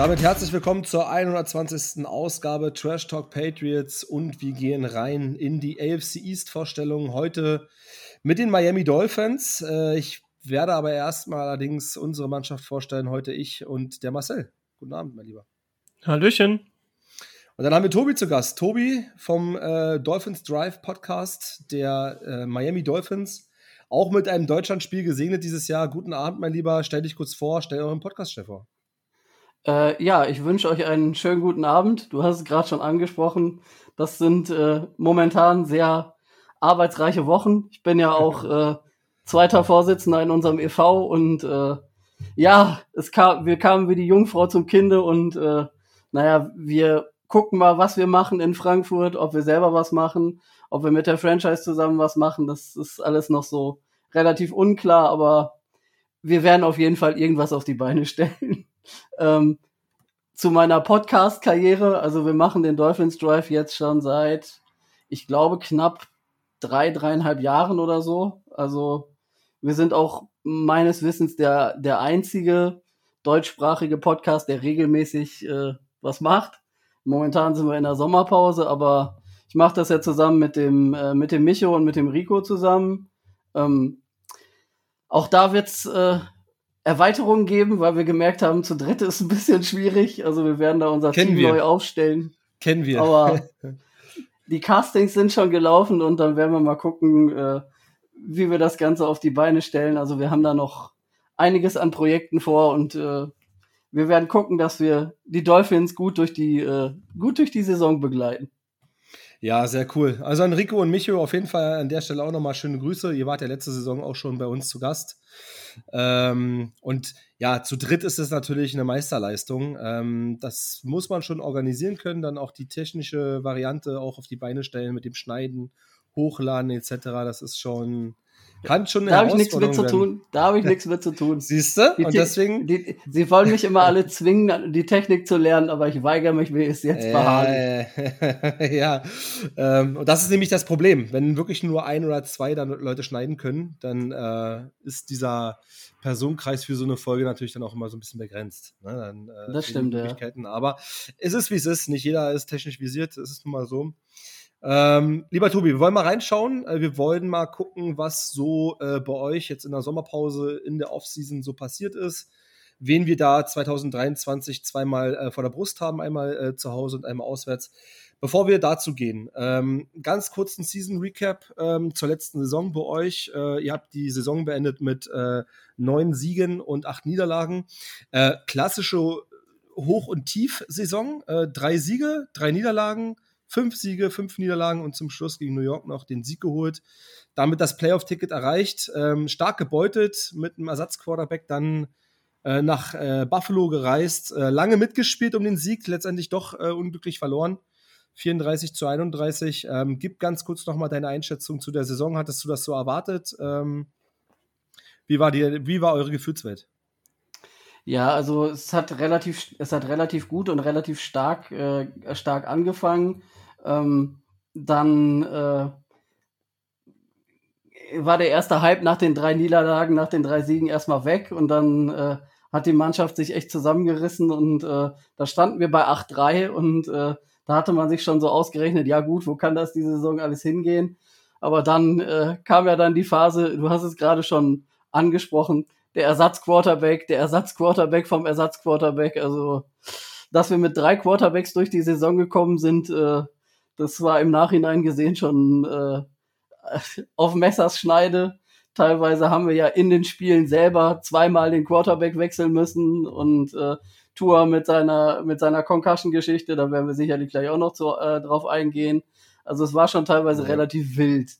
damit herzlich willkommen zur 120. Ausgabe Trash Talk Patriots und wir gehen rein in die AFC East Vorstellung heute mit den Miami Dolphins. Äh, ich werde aber erstmal allerdings unsere Mannschaft vorstellen, heute ich und der Marcel. Guten Abend, mein Lieber. Hallöchen. Und dann haben wir Tobi zu Gast. Tobi vom äh, Dolphins Drive Podcast der äh, Miami Dolphins. Auch mit einem Deutschlandspiel gesegnet dieses Jahr. Guten Abend, mein Lieber. Stell dich kurz vor, stell euren Podcast schnell vor. Äh, ja, ich wünsche euch einen schönen guten Abend. Du hast es gerade schon angesprochen. Das sind äh, momentan sehr arbeitsreiche Wochen. Ich bin ja auch äh, zweiter Vorsitzender in unserem e.V. und äh, ja, es kam, wir kamen wie die Jungfrau zum Kinde und äh, naja, wir gucken mal, was wir machen in Frankfurt, ob wir selber was machen, ob wir mit der Franchise zusammen was machen. Das ist alles noch so relativ unklar, aber wir werden auf jeden Fall irgendwas auf die Beine stellen. Ähm, zu meiner Podcast-Karriere, also wir machen den Dolphins Drive jetzt schon seit, ich glaube, knapp drei, dreieinhalb Jahren oder so. Also wir sind auch meines Wissens der, der einzige deutschsprachige Podcast, der regelmäßig äh, was macht. Momentan sind wir in der Sommerpause, aber ich mache das ja zusammen mit dem, äh, mit dem Micho und mit dem Rico zusammen. Ähm, auch da wird's äh, Erweiterungen geben, weil wir gemerkt haben, zu dritt ist ein bisschen schwierig. Also wir werden da unser Kennen Team wir. neu aufstellen. Kennen wir. Aber die Castings sind schon gelaufen und dann werden wir mal gucken, äh, wie wir das Ganze auf die Beine stellen. Also wir haben da noch einiges an Projekten vor und äh, wir werden gucken, dass wir die Dolphins gut durch die, äh, gut durch die Saison begleiten. Ja, sehr cool. Also an Rico und Micho auf jeden Fall an der Stelle auch nochmal schöne Grüße. Ihr wart ja letzte Saison auch schon bei uns zu Gast. Ähm, und ja, zu dritt ist es natürlich eine Meisterleistung. Ähm, das muss man schon organisieren können, dann auch die technische Variante auch auf die Beine stellen mit dem Schneiden, Hochladen etc. Das ist schon, kann schon eine Da habe ich nichts mit zu tun. Da habe ich nichts mit zu tun. Siehst du? Und deswegen. Die, sie wollen mich immer alle zwingen, die Technik zu lernen, aber ich weigere mich, mir es jetzt beharrlich. Äh, ja, ähm, und das ist nämlich das Problem. Wenn wirklich nur ein oder zwei dann Leute schneiden können, dann äh, ist dieser Personenkreis für so eine Folge natürlich dann auch immer so ein bisschen begrenzt. Ne? Dann, äh, Das stimmt, ja. Aber es ist, wie es ist. Nicht jeder ist technisch visiert. Es ist nun mal so. Ähm, lieber Tobi, wir wollen mal reinschauen. Äh, Wir wollen mal gucken, was so äh, bei euch jetzt in der Sommerpause, in der Offseason so passiert ist. Wen wir da 2023 zweimal äh, vor der Brust haben, einmal äh, zu Hause und einmal auswärts. Bevor wir dazu gehen, ähm, ganz kurz ein Season Recap ähm, zur letzten Saison bei euch. Äh, ihr habt die Saison beendet mit äh, neun Siegen und acht Niederlagen. Äh, klassische Hoch- und Tief-Saison. Äh, drei Siege, drei Niederlagen, fünf Siege, fünf Niederlagen und zum Schluss gegen New York noch den Sieg geholt. Damit das Playoff-Ticket erreicht. Ähm, stark gebeutet mit einem Ersatzquarterback dann äh, nach äh, Buffalo gereist. Äh, lange mitgespielt um den Sieg, letztendlich doch äh, unglücklich verloren. 34 zu 31. Ähm, gib ganz kurz noch mal deine Einschätzung zu der Saison. Hattest du das so erwartet? Ähm, wie, war die, wie war eure Gefühlswelt? Ja, also es hat relativ, es hat relativ gut und relativ stark, äh, stark angefangen. Ähm, dann äh, war der erste Hype nach den drei Niederlagen, nach den drei Siegen erstmal weg und dann äh, hat die Mannschaft sich echt zusammengerissen und äh, da standen wir bei 8-3 und äh, da hatte man sich schon so ausgerechnet, ja gut, wo kann das diese Saison alles hingehen? Aber dann äh, kam ja dann die Phase, du hast es gerade schon angesprochen, der Ersatzquarterback, der Ersatzquarterback vom Ersatzquarterback. Also, dass wir mit drei Quarterbacks durch die Saison gekommen sind, äh, das war im Nachhinein gesehen schon äh, auf Messers Schneide. Teilweise haben wir ja in den Spielen selber zweimal den Quarterback wechseln müssen und äh, Tour mit seiner mit seiner Concussion-Geschichte, da werden wir sicherlich gleich auch noch zu, äh, drauf eingehen. Also es war schon teilweise Ja. relativ wild.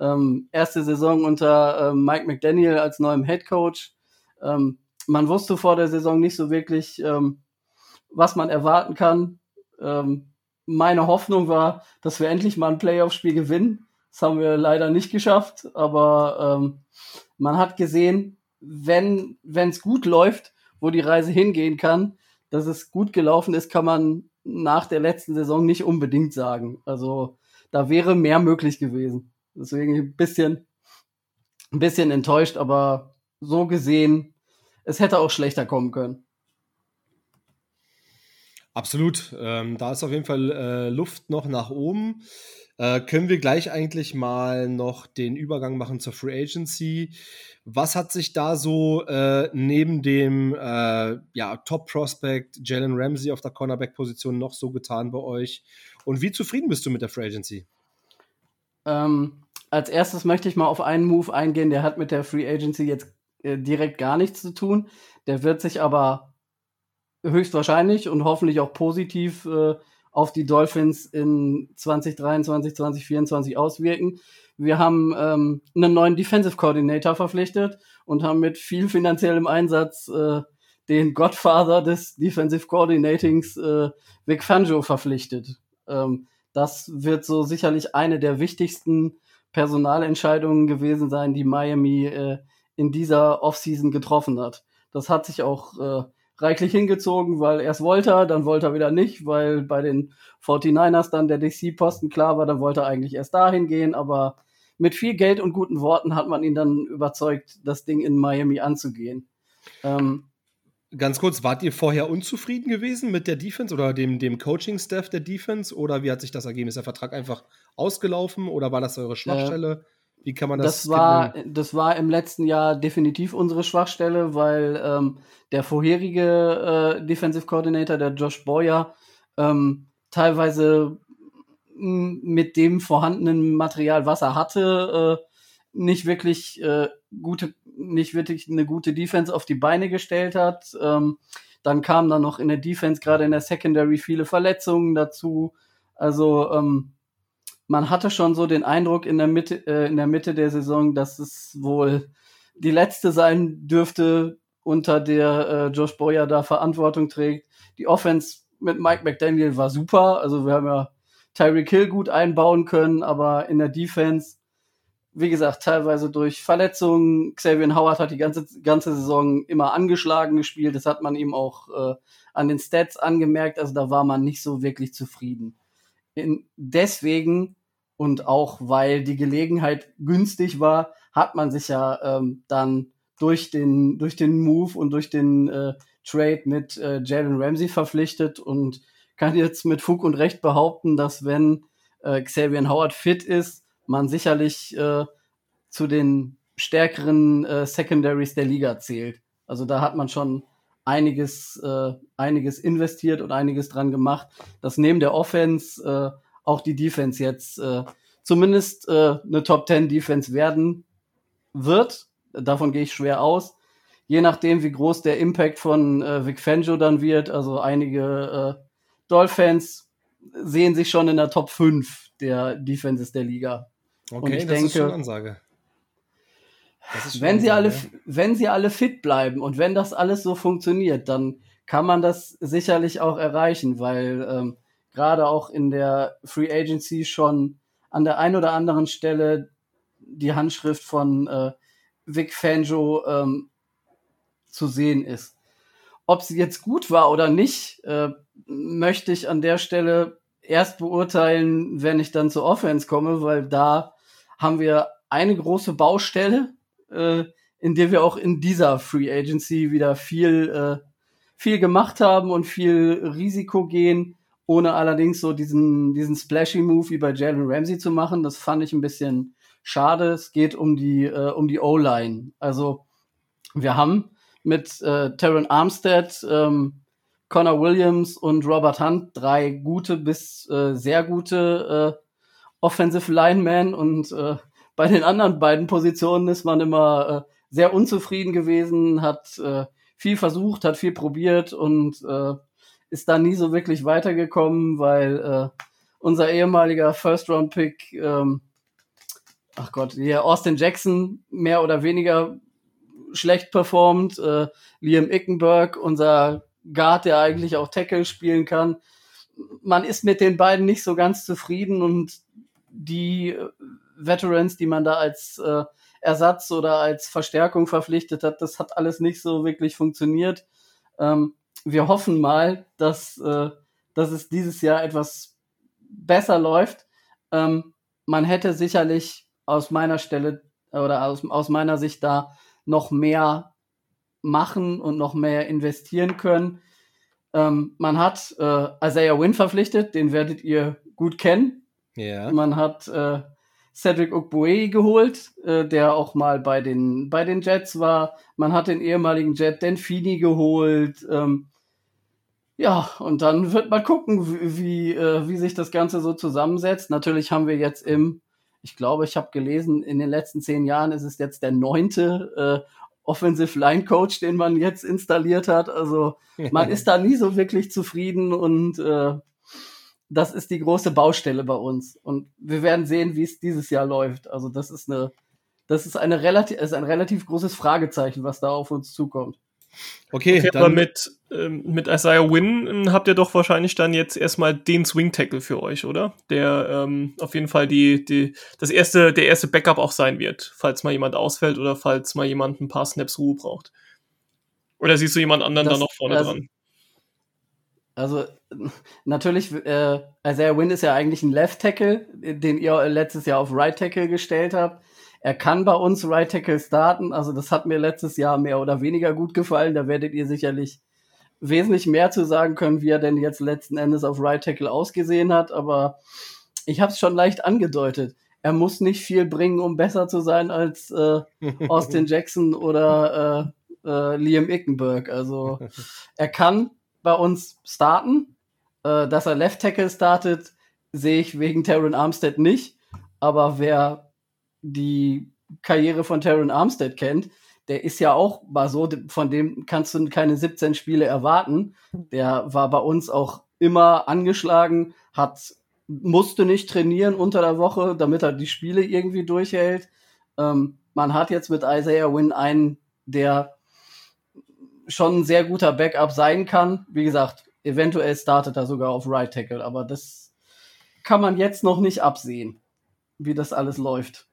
Ähm, erste Saison unter ähm, Mike McDaniel als neuem Head Coach. Ähm, man wusste vor der Saison nicht so wirklich, ähm, was man erwarten kann. Ähm, meine Hoffnung war, dass wir endlich mal ein Playoff-Spiel gewinnen. Das haben wir leider nicht geschafft, aber ähm, man hat gesehen, wenn es gut läuft, wo die Reise hingehen kann, dass es gut gelaufen ist, kann man nach der letzten Saison nicht unbedingt sagen. Also da wäre mehr möglich gewesen. Deswegen ein bisschen, ein bisschen enttäuscht, aber so gesehen, es hätte auch schlechter kommen können. Absolut. Ähm, da ist auf jeden Fall äh, Luft noch nach oben. Äh, können wir gleich eigentlich mal noch den Übergang machen zur Free Agency? Was hat sich da so äh, neben dem äh, ja, Top-Prospect Jalen Ramsey auf der Cornerback-Position noch so getan bei euch? Und wie zufrieden bist du mit der Free Agency? Ähm, als erstes möchte ich mal auf einen Move eingehen, der hat mit der Free Agency jetzt äh, direkt gar nichts zu tun. Der wird sich aber höchstwahrscheinlich und hoffentlich auch positiv äh, auf die Dolphins in 2023, 2024 auswirken. Wir haben ähm, einen neuen Defensive Coordinator verpflichtet und haben mit viel finanziellem Einsatz äh, den Godfather des Defensive Coordinatings, äh, Vic Fangio, verpflichtet. Ähm, das wird so sicherlich eine der wichtigsten Personalentscheidungen gewesen sein, die Miami äh, in dieser Offseason getroffen hat. Das hat sich auch äh, reichlich hingezogen, weil erst wollte er, dann wollte er wieder nicht, weil bei den 49ers dann der DC-Posten klar war, dann wollte er eigentlich erst dahin gehen, aber mit viel Geld und guten Worten hat man ihn dann überzeugt, das Ding in Miami anzugehen. Ähm, Ganz kurz, wart ihr vorher unzufrieden gewesen mit der Defense oder dem, dem Coaching-Staff der Defense oder wie hat sich das ergeben? Ist der Vertrag einfach ausgelaufen oder war das eure Schwachstelle? Äh, wie kann man das? Das war, das war im letzten Jahr definitiv unsere Schwachstelle, weil ähm, der vorherige äh, Defensive Coordinator, der Josh Boyer, ähm, teilweise mit dem vorhandenen Material, was er hatte, äh, nicht wirklich äh, gute, nicht wirklich eine gute Defense auf die Beine gestellt hat. Ähm, dann kamen dann noch in der Defense, gerade in der Secondary, viele Verletzungen dazu. Also ähm, man hatte schon so den Eindruck in der Mitte, äh, in der Mitte der Saison, dass es wohl die letzte sein dürfte, unter der äh, Josh Boyer da Verantwortung trägt. Die Offense mit Mike McDaniel war super. Also wir haben ja Tyreek Hill gut einbauen können, aber in der Defense, wie gesagt, teilweise durch Verletzungen. Xavier Howard hat die ganze, ganze Saison immer angeschlagen gespielt. Das hat man ihm auch äh, an den Stats angemerkt. Also da war man nicht so wirklich zufrieden. In, deswegen und auch weil die Gelegenheit günstig war, hat man sich ja ähm, dann durch den, durch den Move und durch den äh, Trade mit äh, Jalen Ramsey verpflichtet und kann jetzt mit Fug und Recht behaupten, dass wenn äh, Xavier Howard fit ist, man sicherlich äh, zu den stärkeren äh, Secondaries der Liga zählt. Also da hat man schon einiges, äh, einiges investiert und einiges dran gemacht, dass neben der Offense äh, auch die Defense jetzt äh, zumindest äh, eine Top 10 Defense werden wird. Davon gehe ich schwer aus. Je nachdem, wie groß der Impact von äh, Vic Fangio dann wird. Also einige äh, Dolphins sehen sich schon in der Top 5 der Defenses der Liga. Okay, Und ich das denke, ist schon Ansage. wenn sie alle, wenn sie alle fit bleiben und wenn das alles so funktioniert, dann kann man das sicherlich auch erreichen, weil ähm, gerade auch in der Free Agency schon an der einen oder anderen Stelle die Handschrift von äh, Vic Fangio ähm, zu sehen ist. Ob sie jetzt gut war oder nicht, äh, möchte ich an der Stelle erst beurteilen, wenn ich dann zur Offense komme, weil da haben wir eine große Baustelle, äh, in der wir auch in dieser Free Agency wieder viel, äh, viel gemacht haben und viel Risiko gehen ohne allerdings so diesen, diesen splashy Move wie bei Jalen Ramsey zu machen. Das fand ich ein bisschen schade. Es geht um die, äh, um die O-Line. Also wir haben mit äh, Terran Armstead, ähm, Connor Williams und Robert Hunt drei gute bis äh, sehr gute äh, Offensive Linemen und äh, bei den anderen beiden Positionen ist man immer äh, sehr unzufrieden gewesen, hat äh, viel versucht, hat viel probiert und äh, ist da nie so wirklich weitergekommen, weil äh, unser ehemaliger First-Round-Pick, ähm, ach Gott, hier Austin Jackson mehr oder weniger schlecht performt, äh, Liam Ickenberg, unser Guard, der eigentlich auch Tackle spielen kann. Man ist mit den beiden nicht so ganz zufrieden und die Veterans, die man da als äh, Ersatz oder als Verstärkung verpflichtet hat, das hat alles nicht so wirklich funktioniert. Ähm, wir hoffen mal, dass, äh, dass es dieses Jahr etwas besser läuft. Ähm, man hätte sicherlich aus meiner Stelle oder aus, aus meiner Sicht da noch mehr machen und noch mehr investieren können. Ähm, man hat äh, Isaiah Wynn verpflichtet, den werdet ihr gut kennen. Ja. Man hat äh, Cedric Ogbuei geholt, äh, der auch mal bei den, bei den Jets war. Man hat den ehemaligen Jet Denfini geholt. Ähm, ja, und dann wird man gucken, wie, wie, äh, wie sich das Ganze so zusammensetzt. Natürlich haben wir jetzt im, ich glaube, ich habe gelesen, in den letzten zehn Jahren ist es jetzt der neunte äh, Offensive Line Coach, den man jetzt installiert hat. Also man ist da nie so wirklich zufrieden und äh, das ist die große Baustelle bei uns. Und wir werden sehen, wie es dieses Jahr läuft. Also das ist eine, das ist eine relativ, ist ein relativ großes Fragezeichen, was da auf uns zukommt. Okay, okay aber mit, ähm, mit Isaiah Wynn ähm, habt ihr doch wahrscheinlich dann jetzt erstmal den Swing Tackle für euch, oder? Der ähm, auf jeden Fall die, die, das erste, der erste Backup auch sein wird, falls mal jemand ausfällt oder falls mal jemand ein paar Snaps Ruhe braucht. Oder siehst du jemand anderen das, da noch vorne also, dran? Also natürlich, äh, Isaiah Wynn ist ja eigentlich ein Left Tackle, den ihr letztes Jahr auf Right Tackle gestellt habt. Er kann bei uns Right Tackle starten, also das hat mir letztes Jahr mehr oder weniger gut gefallen. Da werdet ihr sicherlich wesentlich mehr zu sagen können, wie er denn jetzt letzten Endes auf Right Tackle ausgesehen hat. Aber ich habe es schon leicht angedeutet. Er muss nicht viel bringen, um besser zu sein als äh, Austin Jackson oder äh, äh, Liam Ickenberg. Also er kann bei uns starten. Äh, dass er Left Tackle startet, sehe ich wegen Terran Armstead nicht. Aber wer die Karriere von Terran Armstead kennt, der ist ja auch mal so, von dem kannst du keine 17 Spiele erwarten. Der war bei uns auch immer angeschlagen, hat, musste nicht trainieren unter der Woche, damit er die Spiele irgendwie durchhält. Ähm, man hat jetzt mit Isaiah Wynn einen, der schon ein sehr guter Backup sein kann. Wie gesagt, eventuell startet er sogar auf Right Tackle, aber das kann man jetzt noch nicht absehen, wie das alles läuft.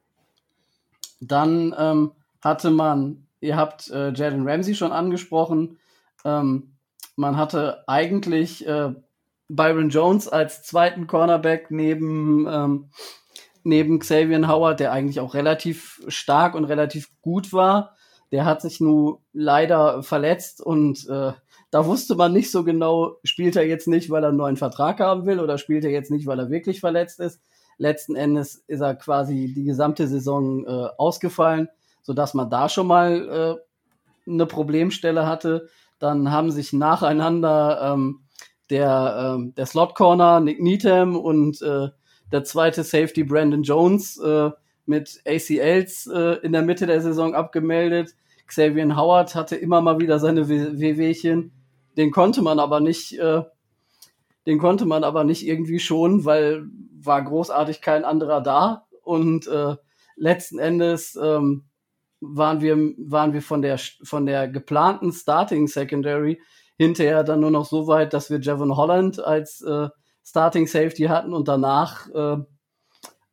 Dann ähm, hatte man, ihr habt äh, Jalen Ramsey schon angesprochen, ähm, man hatte eigentlich äh, Byron Jones als zweiten Cornerback neben, ähm, neben Xavier Howard, der eigentlich auch relativ stark und relativ gut war. Der hat sich nun leider verletzt und äh, da wusste man nicht so genau, spielt er jetzt nicht, weil er einen neuen Vertrag haben will oder spielt er jetzt nicht, weil er wirklich verletzt ist. Letzten Endes ist er quasi die gesamte Saison äh, ausgefallen, sodass man da schon mal äh, eine Problemstelle hatte. Dann haben sich nacheinander ähm, der, ähm, der Slot Corner Nick Needham und äh, der zweite Safety Brandon Jones äh, mit ACLs äh, in der Mitte der Saison abgemeldet. Xavier Howard hatte immer mal wieder seine Wehwehchen. Den konnte man aber nicht, äh, den konnte man aber nicht irgendwie schon, weil war großartig kein anderer da. Und äh, letzten Endes ähm, waren wir, waren wir von der, von der geplanten Starting Secondary hinterher dann nur noch so weit, dass wir Javon Holland als äh, Starting Safety hatten und danach äh,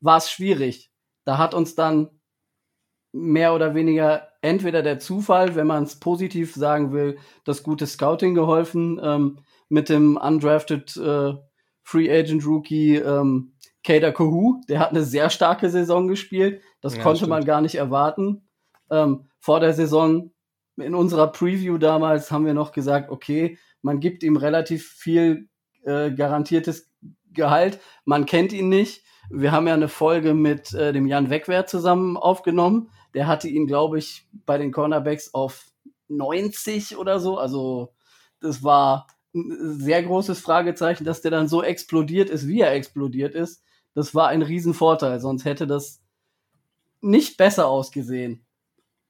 war es schwierig da hat uns dann mehr oder weniger entweder der Zufall, wenn man es positiv sagen will, das gute Scouting geholfen ähm, mit dem undrafted äh, Free Agent Rookie ähm, Kader Kohu. Der hat eine sehr starke Saison gespielt. Das ja, konnte stimmt. man gar nicht erwarten. Ähm, vor der Saison in unserer Preview damals haben wir noch gesagt, okay, man gibt ihm relativ viel äh, garantiertes Gehalt. Man kennt ihn nicht. Wir haben ja eine Folge mit äh, dem Jan Wegwert zusammen aufgenommen. Der hatte ihn, glaube ich, bei den Cornerbacks auf 90 oder so. Also das war ein sehr großes Fragezeichen, dass der dann so explodiert ist, wie er explodiert ist. Das war ein Riesenvorteil, sonst hätte das nicht besser ausgesehen.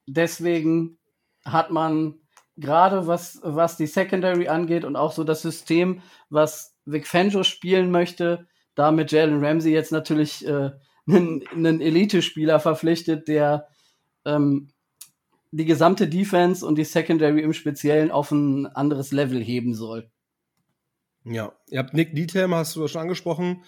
Deswegen hat man gerade was, was die Secondary angeht und auch so das System, was Vic Fangio spielen möchte, da mit Jalen Ramsey jetzt natürlich äh, einen, einen Elite-Spieler verpflichtet, der ähm, die gesamte Defense und die Secondary im Speziellen auf ein anderes Level heben soll. Ja, ihr habt Nick Needham, hast du schon angesprochen,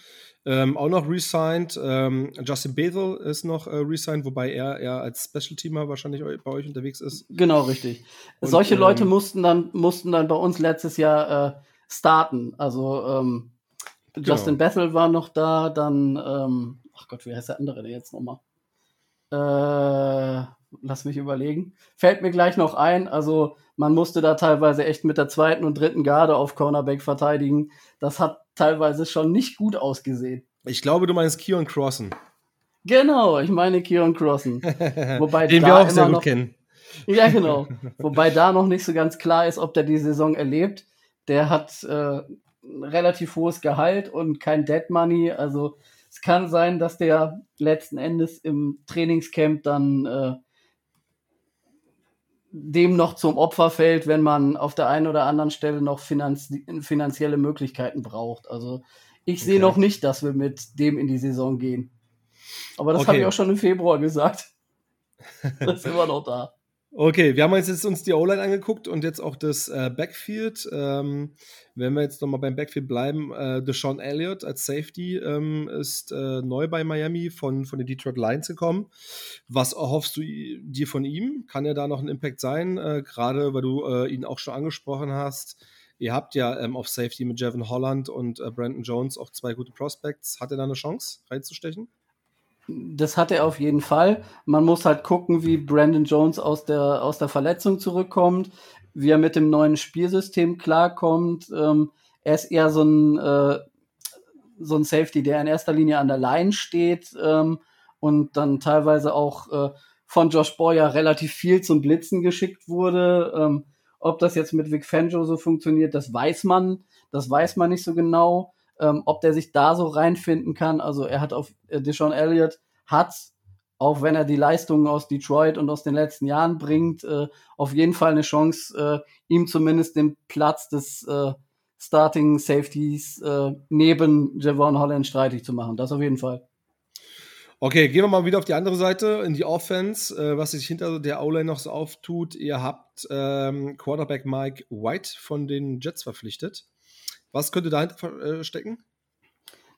ähm, auch noch resigned. Ähm, Justin Bethel ist noch äh, resigned, wobei er eher als Special-Teamer wahrscheinlich bei euch unterwegs ist. Genau, richtig. Und, Solche Leute ähm, mussten dann, mussten dann bei uns letztes Jahr äh, starten. Also ähm, Justin genau. Bethel war noch da, dann, ähm, ach Gott, wie heißt der andere denn jetzt nochmal? Äh, lass mich überlegen. Fällt mir gleich noch ein. Also man musste da teilweise echt mit der zweiten und dritten Garde auf Cornerback verteidigen. Das hat teilweise schon nicht gut ausgesehen. Ich glaube, du meinst Kieran Crossen. Genau, ich meine Kieran Crossen. Wobei Den wir auch sehr gut noch, kennen. Ja, genau. Wobei da noch nicht so ganz klar ist, ob der die Saison erlebt. Der hat äh, ein relativ hohes Gehalt und kein Dead Money. Also es kann sein, dass der letzten Endes im Trainingscamp dann äh, dem noch zum Opfer fällt, wenn man auf der einen oder anderen Stelle noch finanzi finanzielle Möglichkeiten braucht. Also ich okay. sehe noch nicht, dass wir mit dem in die Saison gehen. Aber das okay. habe ich auch schon im Februar gesagt. das ist immer noch da. Okay, wir haben jetzt uns die O-Line angeguckt und jetzt auch das äh, Backfield. Ähm, wenn wir jetzt nochmal beim Backfield bleiben, äh, Deshaun Elliott als Safety ähm, ist äh, neu bei Miami von, von den Detroit Lions gekommen. Was erhoffst du dir von ihm? Kann er da noch ein Impact sein? Äh, Gerade weil du äh, ihn auch schon angesprochen hast. Ihr habt ja ähm, auf Safety mit Jevin Holland und äh, Brandon Jones auch zwei gute Prospects. Hat er da eine Chance, reinzustechen? Das hat er auf jeden Fall. Man muss halt gucken, wie Brandon Jones aus der, aus der Verletzung zurückkommt, wie er mit dem neuen Spielsystem klarkommt. Ähm, er ist eher so ein, äh, so ein Safety, der in erster Linie an der Line steht ähm, und dann teilweise auch äh, von Josh Boyer relativ viel zum Blitzen geschickt wurde. Ähm, ob das jetzt mit Vic Fangio so funktioniert, das weiß man. Das weiß man nicht so genau ähm, ob der sich da so reinfinden kann. Also er hat auf äh, Deshaun Elliott hat, auch wenn er die Leistungen aus Detroit und aus den letzten Jahren bringt, äh, auf jeden Fall eine Chance, äh, ihm zumindest den Platz des äh, Starting Safeties äh, neben Javon Holland streitig zu machen. Das auf jeden Fall. Okay, gehen wir mal wieder auf die andere Seite, in die Offense, äh, was sich hinter der O-Line noch so auftut. Ihr habt ähm, Quarterback Mike White von den Jets verpflichtet. Was könnte dahinter äh, stecken?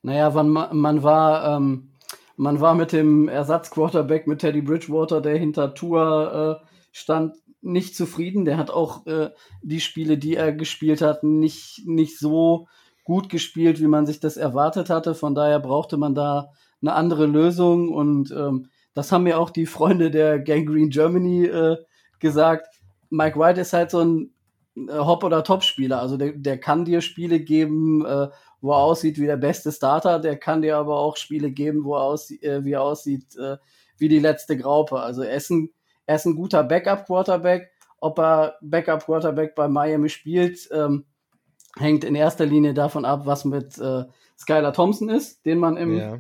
Naja, man, man war, ähm, man war mit dem Ersatzquarterback mit Teddy Bridgewater, der hinter Tour äh, stand, nicht zufrieden. Der hat auch äh, die Spiele, die er gespielt hat, nicht, nicht so gut gespielt, wie man sich das erwartet hatte. Von daher brauchte man da eine andere Lösung und ähm, das haben mir auch die Freunde der Gangrene Germany äh, gesagt. Mike White ist halt so ein Hop- oder Top-Spieler. Also der, der kann dir Spiele geben, äh, wo er aussieht wie der beste Starter, der kann dir aber auch Spiele geben, wo er aussieht, äh, wie er aussieht äh, wie die letzte Graupe. Also er ist ein, er ist ein guter Backup-Quarterback. Ob er Backup-Quarterback bei Miami spielt, ähm, hängt in erster Linie davon ab, was mit äh, Skylar Thompson ist, den man im ja.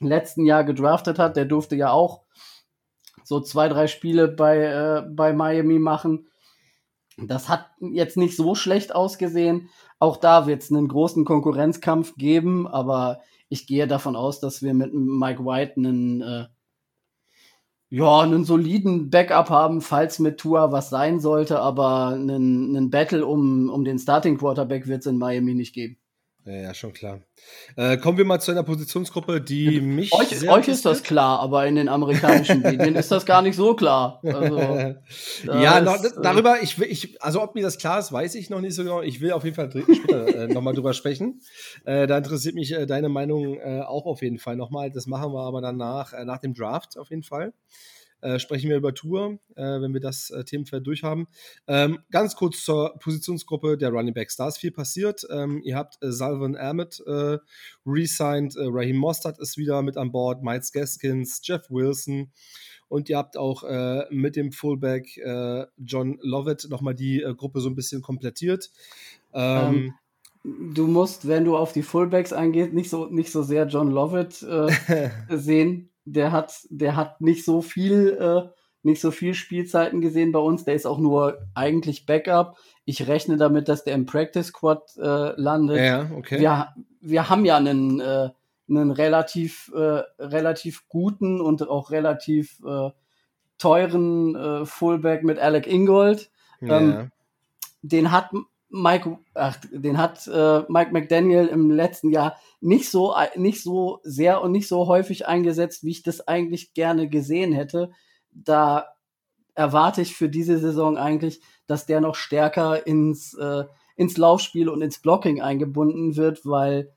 letzten Jahr gedraftet hat. Der durfte ja auch so zwei, drei Spiele bei, äh, bei Miami machen. Das hat jetzt nicht so schlecht ausgesehen. Auch da wird es einen großen Konkurrenzkampf geben, aber ich gehe davon aus, dass wir mit Mike White einen, äh, ja, einen soliden Backup haben, falls mit Tua was sein sollte, aber einen, einen Battle um, um den Starting Quarterback wird es in Miami nicht geben. Ja, ja, schon klar. Äh, kommen wir mal zu einer Positionsgruppe, die mich. Euch, euch ist das klar, aber in den amerikanischen Medien ist das gar nicht so klar. Also, ja, ist, noch, äh, darüber, ich will, ich, also ob mir das klar ist, weiß ich noch nicht so genau. Ich will auf jeden Fall später äh, nochmal drüber sprechen. Äh, da interessiert mich äh, deine Meinung äh, auch auf jeden Fall nochmal. Das machen wir aber danach, nach dem Draft auf jeden Fall äh, sprechen wir über Tour, äh, wenn wir das äh, Themenfeld durchhaben. Ähm, ganz kurz zur Positionsgruppe der Running Backs. Da ist viel passiert. Ähm, ihr habt äh, Salvan Ahmed äh, resigned, äh, Raheem Mostert ist wieder mit an Bord, Miles Gaskins, Jeff Wilson. Und ihr habt auch äh, mit dem Fullback äh, John Lovett nochmal die äh, Gruppe so ein bisschen komplettiert. Ähm, ähm, du musst, wenn du auf die Fullbacks eingehst, nicht so, nicht so sehr John Lovett äh, sehen der hat, der hat nicht so viel, äh, nicht so viel Spielzeiten gesehen bei uns. Der ist auch nur eigentlich Backup. Ich rechne damit, dass der im Practice Squad äh, landet. Ja, okay. Wir, wir haben ja einen, äh, einen relativ, äh, relativ guten und auch relativ äh, teuren äh, Fullback mit Alec Ingold. Ja. Ähm, den hat Mike, ach, den hat äh, Mike McDaniel im letzten Jahr nicht so, nicht so sehr und nicht so häufig eingesetzt, wie ich das eigentlich gerne gesehen hätte. Da erwarte ich für diese Saison eigentlich, dass der noch stärker ins, äh, ins Laufspiel und ins Blocking eingebunden wird, weil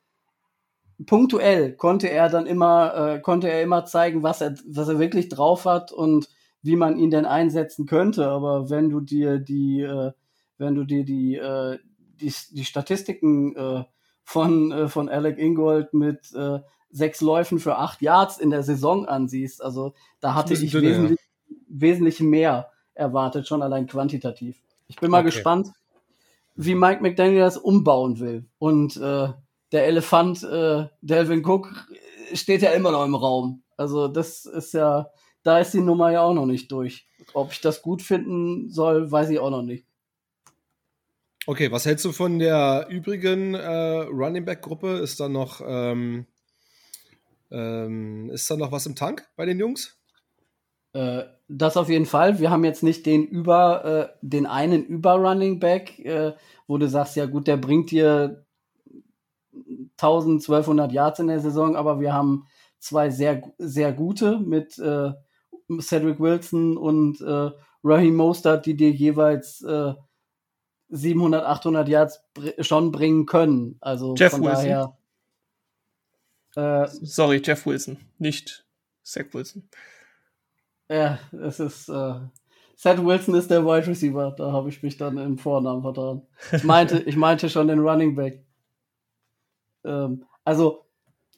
punktuell konnte er dann immer, äh, konnte er immer zeigen, was er, was er wirklich drauf hat und wie man ihn denn einsetzen könnte. Aber wenn du dir die, äh, wenn du dir die, äh, die, die Statistiken äh, von, äh, von Alec Ingold mit äh, sechs Läufen für acht Yards in der Saison ansiehst, also da hatte ich dünner, wesentlich, ja. wesentlich mehr erwartet, schon allein quantitativ. Ich bin mal okay. gespannt, wie Mike McDaniel das umbauen will. Und äh, der Elefant äh, Delvin Cook steht ja immer noch im Raum. Also das ist ja, da ist die Nummer ja auch noch nicht durch. Ob ich das gut finden soll, weiß ich auch noch nicht. Okay, was hältst du von der übrigen äh, Running Back Gruppe? Ist da noch ähm, ähm, ist da noch was im Tank bei den Jungs? Äh, das auf jeden Fall. Wir haben jetzt nicht den über äh, den einen über Running Back, äh, wo du sagst, ja gut, der bringt dir 1200 Yards in der Saison, aber wir haben zwei sehr sehr gute mit äh, Cedric Wilson und äh, Raheem Mostert, die dir jeweils äh, 700, 800 Yards schon bringen können. Also Jeff von Wilson. daher. Äh, Sorry, Jeff Wilson, nicht Zach Wilson. Ja, es ist. Äh, Seth Wilson ist der Wide Receiver. Da habe ich mich dann im Vornamen vertan. Ich meinte, ich meinte schon den Running Back. Ähm, also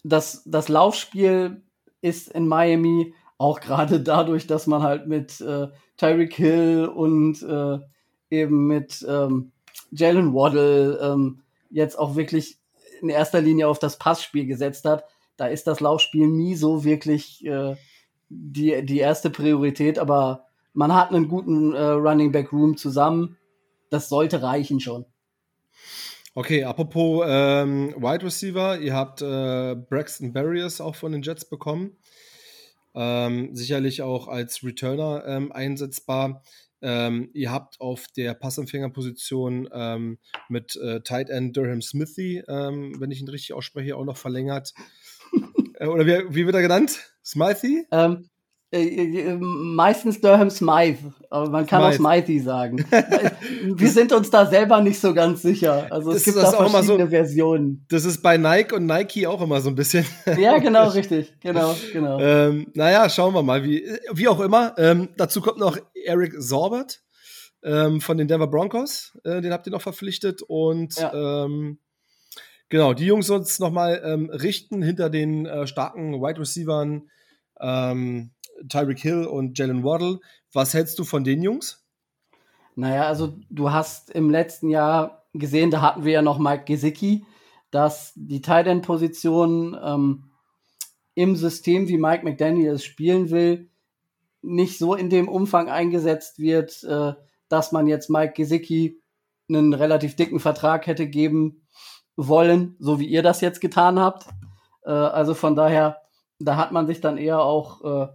das, das Laufspiel ist in Miami auch gerade dadurch, dass man halt mit äh, Tyreek Hill und äh, eben mit ähm, Jalen Waddle ähm, jetzt auch wirklich in erster Linie auf das Passspiel gesetzt hat. Da ist das Laufspiel nie so wirklich äh, die, die erste Priorität, aber man hat einen guten äh, Running Back Room zusammen. Das sollte reichen schon. Okay, apropos ähm, Wide Receiver, ihr habt äh, Braxton Barriers auch von den Jets bekommen. Ähm, sicherlich auch als Returner ähm, einsetzbar. Ähm, ihr habt auf der Passempfängerposition ähm, mit äh, Tight End Durham Smithy, ähm, wenn ich ihn richtig ausspreche, auch noch verlängert. äh, oder wie, wie wird er genannt? Smithy? Ähm, äh, äh, meistens Durham Smythe, aber man kann Smythe. auch Smithy sagen. Wir sind uns da selber nicht so ganz sicher. Also es gibt da verschiedene so, Versionen. Das ist bei Nike und Nike auch immer so ein bisschen. Ja, genau, richtig. Genau, genau. Ähm, naja, schauen wir mal. Wie, wie auch immer. Ähm, dazu kommt noch Eric Sorbert ähm, von den Denver Broncos. Äh, den habt ihr noch verpflichtet. Und ja. ähm, genau, die Jungs uns nochmal ähm, richten hinter den äh, starken Wide Receivern. Ähm, Tyreek Hill und Jalen Waddle. Was hältst du von den Jungs? Naja, also du hast im letzten Jahr gesehen, da hatten wir ja noch Mike Gesicki, dass die Tight End Position ähm, im System, wie Mike McDaniel es spielen will, nicht so in dem Umfang eingesetzt wird, äh, dass man jetzt Mike Gesicki einen relativ dicken Vertrag hätte geben wollen, so wie ihr das jetzt getan habt. Äh, also von daher, da hat man sich dann eher auch äh,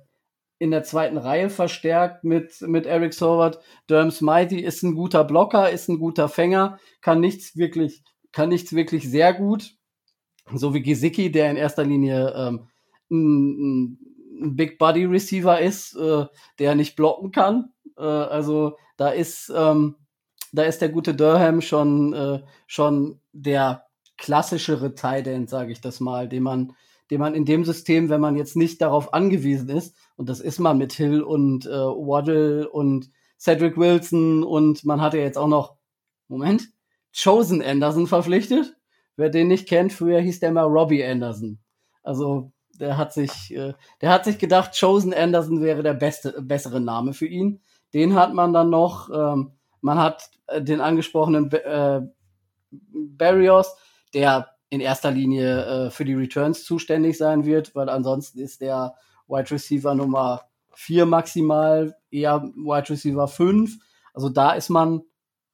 in der zweiten Reihe verstärkt mit, mit Eric Soward. Durham Smitey ist ein guter Blocker, ist ein guter Fänger, kann nichts wirklich, kann nichts wirklich sehr gut. So wie Gesicki, der in erster Linie ähm, ein, ein Big Body Receiver ist, äh, der nicht blocken kann. Äh, also da ist, ähm, da ist der gute Durham schon, äh, schon der klassischere Tight End, sage ich das mal, den man, den man in dem System, wenn man jetzt nicht darauf angewiesen ist, und das ist man mit Hill und äh, Waddle und Cedric Wilson und man hatte jetzt auch noch, Moment, Chosen Anderson verpflichtet. Wer den nicht kennt, früher hieß der mal Robbie Anderson. Also der hat sich, äh, der hat sich gedacht, Chosen Anderson wäre der beste, bessere Name für ihn. Den hat man dann noch, ähm, man hat äh, den angesprochenen äh, Barrios, der in erster Linie äh, für die Returns zuständig sein wird, weil ansonsten ist der Wide Receiver Nummer 4 maximal, eher Wide Receiver 5. Also da ist man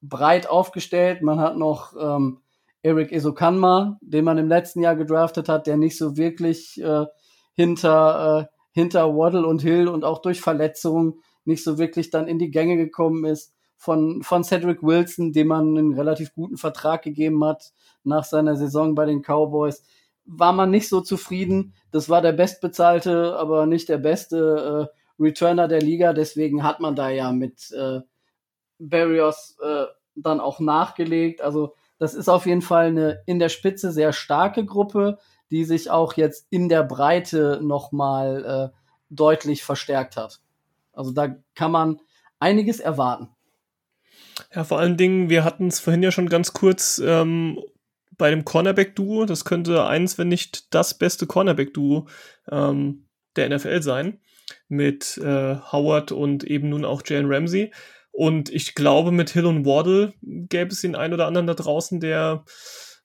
breit aufgestellt. Man hat noch ähm, Eric Esokanma, den man im letzten Jahr gedraftet hat, der nicht so wirklich äh, hinter, äh, hinter Waddle und Hill und auch durch Verletzungen nicht so wirklich dann in die Gänge gekommen ist. Von, von Cedric Wilson, dem man einen relativ guten Vertrag gegeben hat nach seiner Saison bei den Cowboys war man nicht so zufrieden. Das war der bestbezahlte, aber nicht der beste äh, Returner der Liga. Deswegen hat man da ja mit äh, Barrios äh, dann auch nachgelegt. Also das ist auf jeden Fall eine in der Spitze sehr starke Gruppe, die sich auch jetzt in der Breite nochmal äh, deutlich verstärkt hat. Also da kann man einiges erwarten. Ja, vor allen Dingen, wir hatten es vorhin ja schon ganz kurz ähm, bei dem Cornerback-Duo. Das könnte eins, wenn nicht das beste Cornerback-Duo ähm, der NFL sein. Mit äh, Howard und eben nun auch Jalen Ramsey. Und ich glaube, mit Hill und Waddle gäbe es den einen oder anderen da draußen, der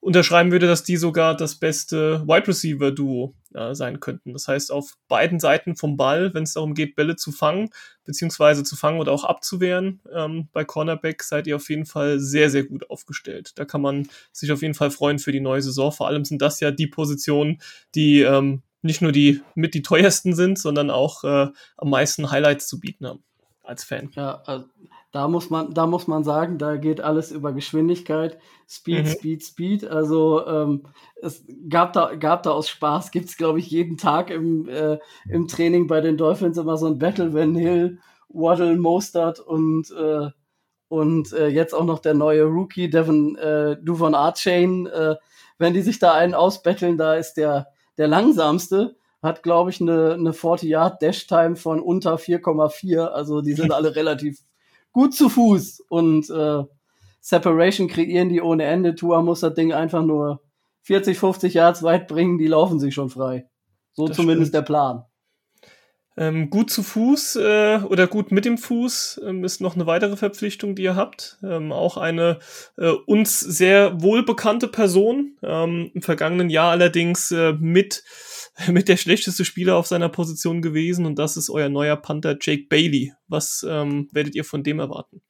unterschreiben würde, dass die sogar das beste Wide Receiver Duo äh, sein könnten. Das heißt, auf beiden Seiten vom Ball, wenn es darum geht, Bälle zu fangen, beziehungsweise zu fangen oder auch abzuwehren, ähm, bei Cornerback seid ihr auf jeden Fall sehr, sehr gut aufgestellt. Da kann man sich auf jeden Fall freuen für die neue Saison. Vor allem sind das ja die Positionen, die ähm, nicht nur die mit die teuersten sind, sondern auch äh, am meisten Highlights zu bieten haben als Fan. Ja, also da muss man, da muss man sagen, da geht alles über Geschwindigkeit, Speed, mhm. Speed, Speed. Also ähm, es gab da, gab da aus Spaß, gibt es, glaube ich, jeden Tag im, äh, im Training bei den Dolphins immer so ein Battle, wenn Hill, Waddle, Mostert und äh, und äh, jetzt auch noch der neue Rookie Devon äh, Duvon Archain, äh, wenn die sich da einen ausbetteln, da ist der der langsamste hat, glaube ich, eine, eine 40-Yard-Dash-Time von unter 4,4. Also die sind alle relativ gut zu Fuß und äh, Separation kreieren die ohne Ende. Tua muss das Ding einfach nur 40, 50 Yards weit bringen, die laufen sich schon frei. So das zumindest stimmt. der Plan. Ähm, gut zu Fuß äh, oder gut mit dem Fuß ähm, ist noch eine weitere Verpflichtung, die ihr habt. Ähm, auch eine äh, uns sehr wohlbekannte Person. Ähm, Im vergangenen Jahr allerdings äh, mit mit der schlechteste Spieler auf seiner Position gewesen und das ist euer neuer Panther Jake Bailey. Was ähm, werdet ihr von dem erwarten?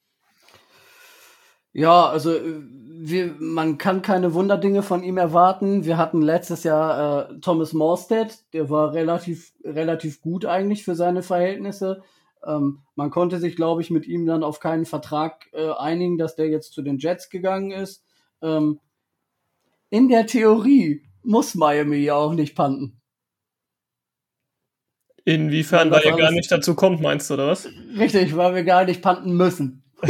Ja, also äh, wir, man kann keine Wunderdinge von ihm erwarten. Wir hatten letztes Jahr äh, Thomas Morstead, der war relativ, relativ gut eigentlich für seine Verhältnisse. Ähm, man konnte sich, glaube ich, mit ihm dann auf keinen Vertrag äh, einigen, dass der jetzt zu den Jets gegangen ist. Ähm, in der Theorie muss Miami ja auch nicht panten. Inwiefern, weil ihr gar nicht dazu kommt, meinst du, oder was? Richtig, weil wir gar nicht panten müssen.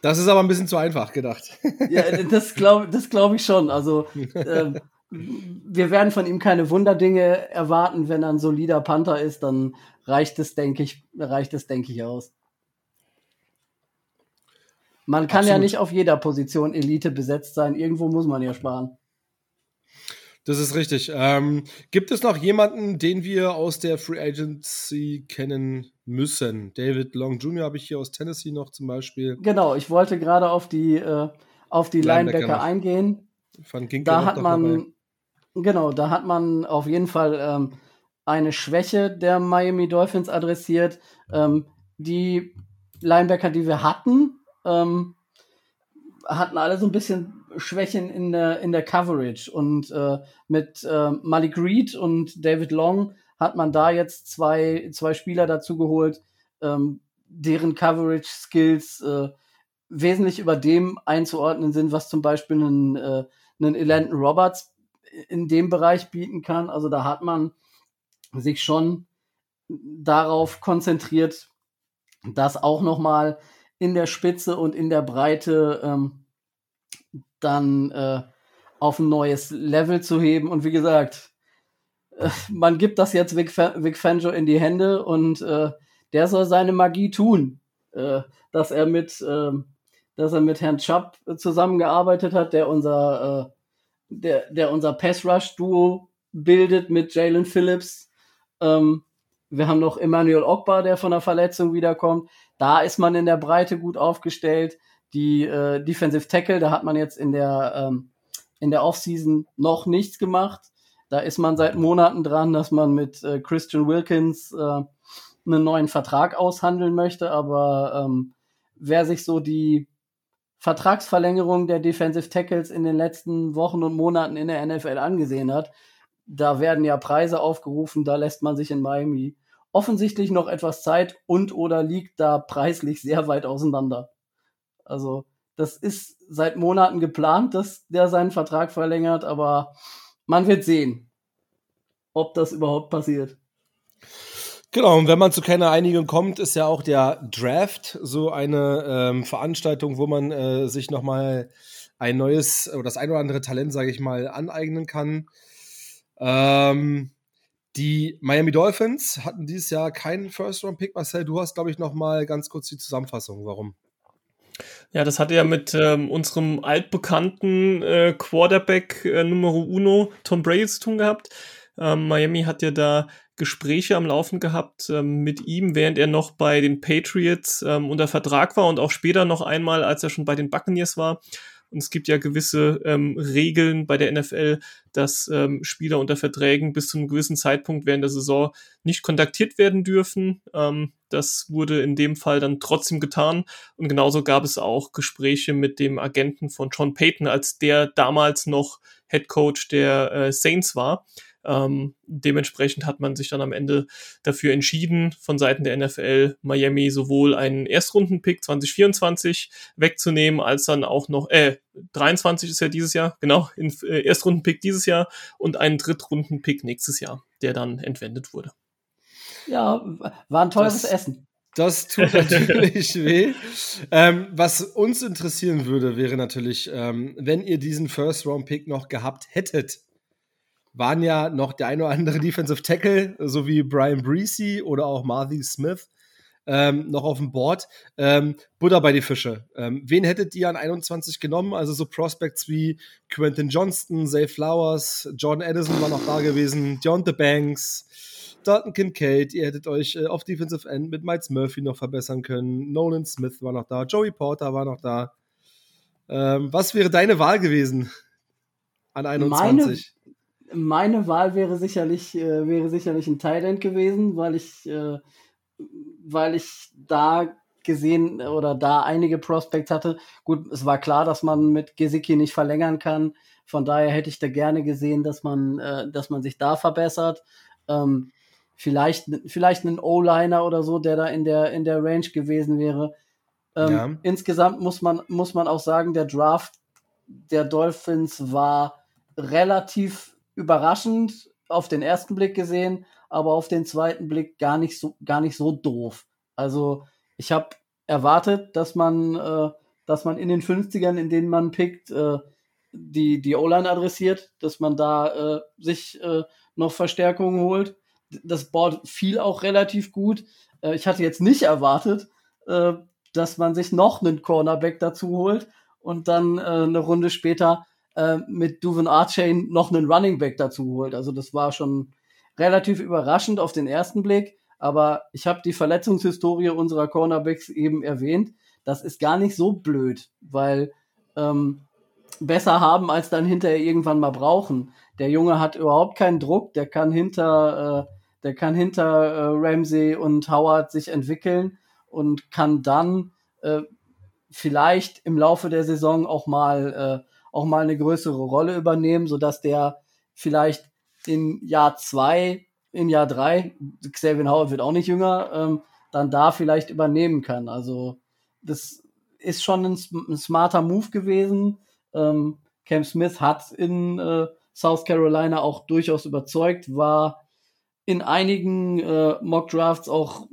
das ist aber ein bisschen zu einfach gedacht. ja, das glaube das glaub ich schon. Also, äh, wir werden von ihm keine Wunderdinge erwarten. Wenn er ein solider Panther ist, dann reicht es, denke ich, reicht es, denke ich, aus. Man kann Absolut. ja nicht auf jeder Position Elite besetzt sein. Irgendwo muss man ja sparen. Das ist richtig. Ähm, gibt es noch jemanden, den wir aus der Free Agency kennen müssen? David Long Jr. habe ich hier aus Tennessee noch zum Beispiel. Genau, ich wollte gerade auf die, äh, auf die Linebacker, Linebacker eingehen. Van da hat man, dabei. genau, da hat man auf jeden Fall ähm, eine Schwäche der Miami Dolphins adressiert. Ähm, die Linebacker, die wir hatten, ähm, hatten alle so ein bisschen Schwächen in der, in der Coverage. Und äh, mit äh, Malik Reed und David Long hat man da jetzt zwei, zwei Spieler dazu geholt, ähm, deren Coverage-Skills äh, wesentlich über dem einzuordnen sind, was zum Beispiel einen, äh, einen Elandon Roberts in dem Bereich bieten kann. Also da hat man sich schon darauf konzentriert, das auch nochmal in der Spitze und in der Breite ähm, dann äh, auf ein neues Level zu heben. Und wie gesagt, äh, man gibt das jetzt Vic, Vic Fangio in die Hände und äh, der soll seine Magie tun, äh, dass er mit, ähm, dass er mit Herrn Chubb zusammengearbeitet hat, der unser, äh, der, der unser Pass Rush Duo bildet mit Jalen Phillips. Ähm, wir haben noch Emmanuel Ogbar, der von der Verletzung wiederkommt. Da ist man in der Breite gut aufgestellt. Die äh, Defensive Tackle, da hat man jetzt in der, ähm, in der Offseason noch nichts gemacht. Da ist man seit Monaten dran, dass man mit äh, Christian Wilkins äh, einen neuen Vertrag aushandeln möchte. Aber ähm, wer sich so die Vertragsverlängerung der Defensive Tackles in den letzten Wochen und Monaten in der NFL angesehen hat, da werden ja Preise aufgerufen, da lässt man sich in Miami offensichtlich noch etwas Zeit und oder liegt da preislich sehr weit auseinander. Also das ist seit Monaten geplant, dass der seinen Vertrag verlängert, aber man wird sehen, ob das überhaupt passiert. Genau, und wenn man zu keiner Einigung kommt, ist ja auch der Draft so eine ähm, Veranstaltung, wo man äh, sich nochmal ein neues oder das ein oder andere Talent, sage ich mal, aneignen kann. Ähm, Die Miami Dolphins hatten dieses Jahr keinen First-Round-Pick. Marcel, du hast, glaube ich, noch mal ganz kurz die Zusammenfassung. Warum? Ja, das hatte ja mit ähm, unserem altbekannten äh, Quarterback äh, Numero Uno, Tom Brady, zu tun gehabt. Ähm, Miami hat ja da Gespräche am Laufen gehabt ähm, mit ihm, während er noch bei den Patriots ähm, unter Vertrag war und auch später noch einmal, als er schon bei den Buccaneers war. Und es gibt ja gewisse ähm, Regeln bei der NFL, dass ähm, Spieler unter Verträgen bis zu einem gewissen Zeitpunkt während der Saison nicht kontaktiert werden dürfen. Ähm, das wurde in dem Fall dann trotzdem getan. Und genauso gab es auch Gespräche mit dem Agenten von John Payton, als der damals noch Head Coach der äh, Saints war. Ähm, dementsprechend hat man sich dann am Ende dafür entschieden, von Seiten der NFL Miami sowohl einen Erstrundenpick 2024 wegzunehmen, als dann auch noch, äh, 23 ist ja dieses Jahr, genau, in, äh, Erstrundenpick dieses Jahr und einen Drittrundenpick nächstes Jahr, der dann entwendet wurde. Ja, war ein teures das, Essen. Das tut natürlich weh. Ähm, was uns interessieren würde, wäre natürlich, ähm, wenn ihr diesen First-Round-Pick noch gehabt hättet, waren ja noch der eine oder andere Defensive Tackle, so wie Brian Breesy oder auch Marty Smith, ähm, noch auf dem Board. Ähm, Buddha bei die Fische. Ähm, wen hättet ihr an 21 genommen? Also so Prospects wie Quentin Johnston, Zay Flowers, Jordan Addison war noch da gewesen, Deontay Banks, Dalton Kincaid. Ihr hättet euch äh, auf Defensive End mit Miles Murphy noch verbessern können. Nolan Smith war noch da, Joey Porter war noch da. Ähm, was wäre deine Wahl gewesen an 21? Meine meine Wahl wäre sicherlich, äh, wäre sicherlich ein Thailand gewesen, weil ich, äh, weil ich da gesehen oder da einige Prospects hatte. Gut, es war klar, dass man mit Gesicki nicht verlängern kann. Von daher hätte ich da gerne gesehen, dass man, äh, dass man sich da verbessert. Ähm, vielleicht, vielleicht einen O-Liner oder so, der da in der, in der Range gewesen wäre. Ähm, ja. Insgesamt muss man, muss man auch sagen, der Draft der Dolphins war relativ überraschend auf den ersten Blick gesehen, aber auf den zweiten Blick gar nicht so, gar nicht so doof. Also ich habe erwartet, dass man, äh, dass man in den 50ern, in denen man pickt, äh, die, die O-Line adressiert, dass man da äh, sich äh, noch Verstärkungen holt. Das Board fiel auch relativ gut. Äh, ich hatte jetzt nicht erwartet, äh, dass man sich noch einen Cornerback dazu holt und dann äh, eine Runde später äh, mit Duvan Archain noch einen Running Back dazu holt. Also das war schon relativ überraschend auf den ersten Blick. Aber ich habe die Verletzungshistorie unserer Cornerbacks eben erwähnt. Das ist gar nicht so blöd, weil ähm, besser haben als dann hinterher irgendwann mal brauchen. Der Junge hat überhaupt keinen Druck, der kann hinter, äh, der kann hinter äh, Ramsey und Howard sich entwickeln und kann dann äh, vielleicht im Laufe der Saison auch mal äh, auch mal eine größere Rolle übernehmen, sodass der vielleicht in Jahr zwei, in Jahr drei, Xavier Howard wird auch nicht jünger, ähm, dann da vielleicht übernehmen kann. Also das ist schon ein, ein smarter Move gewesen. Ähm, Cam Smith hat in äh, South Carolina auch durchaus überzeugt, war in einigen äh, Mock Drafts auch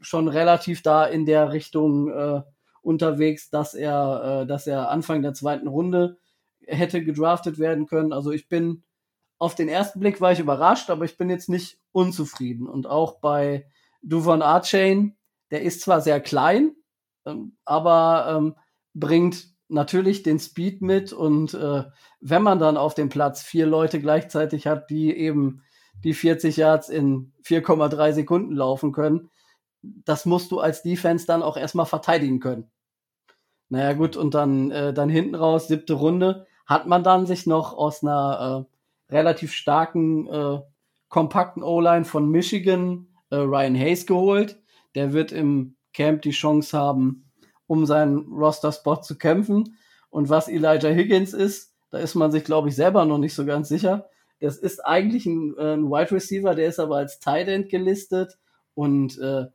schon relativ da in der Richtung äh, unterwegs, dass er, äh, dass er Anfang der zweiten Runde hätte gedraftet werden können. Also ich bin auf den ersten Blick war ich überrascht, aber ich bin jetzt nicht unzufrieden. Und auch bei Duvon Archain, der ist zwar sehr klein, ähm, aber ähm, bringt natürlich den Speed mit und äh, wenn man dann auf dem Platz vier Leute gleichzeitig hat, die eben die 40 Yards in 4,3 Sekunden laufen können, das musst du als Defense dann auch erstmal verteidigen können. Naja gut, und dann, äh, dann hinten raus, siebte Runde, hat man dann sich noch aus einer äh, relativ starken, äh, kompakten O-Line von Michigan äh, Ryan Hayes geholt. Der wird im Camp die Chance haben, um seinen Roster-Spot zu kämpfen. Und was Elijah Higgins ist, da ist man sich, glaube ich, selber noch nicht so ganz sicher. Das ist eigentlich ein, äh, ein Wide Receiver, der ist aber als Tight End gelistet. Und äh,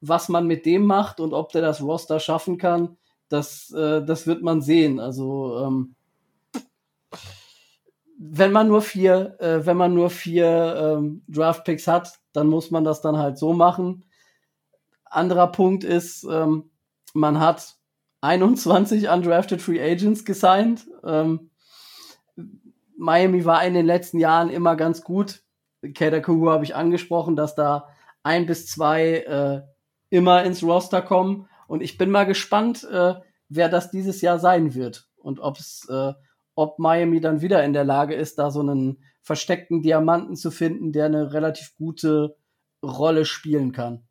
was man mit dem macht und ob der das Roster schaffen kann, das, äh, das wird man sehen. Also ähm, wenn man nur vier, äh, wenn man nur vier ähm, Draft Picks hat, dann muss man das dann halt so machen. Anderer Punkt ist, ähm, man hat 21 undrafted Free Agents gesigned. Ähm, Miami war in den letzten Jahren immer ganz gut Kader Kuhu habe ich angesprochen, dass da ein bis zwei äh, immer ins Roster kommen. Und ich bin mal gespannt, äh, wer das dieses Jahr sein wird. Und ob es, äh, ob Miami dann wieder in der Lage ist, da so einen versteckten Diamanten zu finden, der eine relativ gute Rolle spielen kann.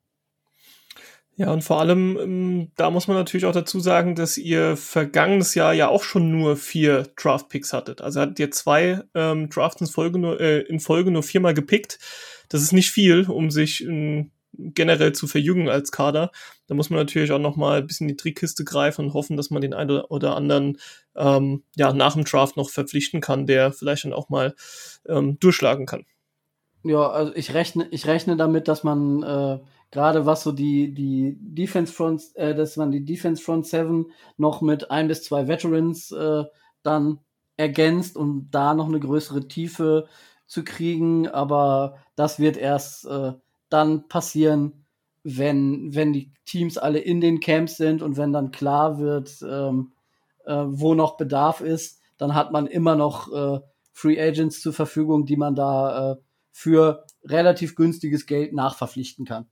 Ja, und vor allem, ähm, da muss man natürlich auch dazu sagen, dass ihr vergangenes Jahr ja auch schon nur vier Draft-Picks hattet. Also hattet ihr zwei ähm, Drafts in Folge, nur, äh, in Folge nur viermal gepickt. Das ist nicht viel, um sich ähm, generell zu verjüngen als Kader. Da muss man natürlich auch noch mal ein bisschen in die Trickkiste greifen und hoffen, dass man den einen oder anderen ähm, ja, nach dem Draft noch verpflichten kann, der vielleicht dann auch mal ähm, durchschlagen kann. Ja, also ich rechne, ich rechne damit, dass man äh, gerade was so die, die Defense Front, äh, dass man die Defense Front 7 noch mit ein bis zwei Veterans äh, dann ergänzt, um da noch eine größere Tiefe zu kriegen. Aber das wird erst äh, dann passieren, wenn, wenn die Teams alle in den Camps sind und wenn dann klar wird, ähm, äh, wo noch Bedarf ist, dann hat man immer noch äh, Free Agents zur Verfügung, die man da äh, für relativ günstiges Geld nachverpflichten kann.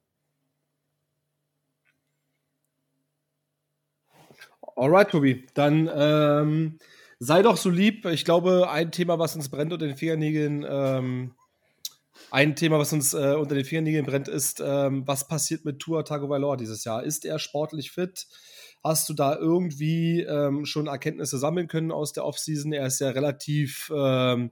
Alright, Tobi. Dann ähm, sei doch so lieb. Ich glaube, ein Thema, was uns brennt unter den Fingernägeln, ähm, ein Thema, was uns äh, unter den Fingernägeln brennt, ist, ähm, was passiert mit Tua Tagovailoa dieses Jahr? Ist er sportlich fit? Hast du da irgendwie ähm, schon Erkenntnisse sammeln können aus der Offseason? Er ist ja relativ ähm,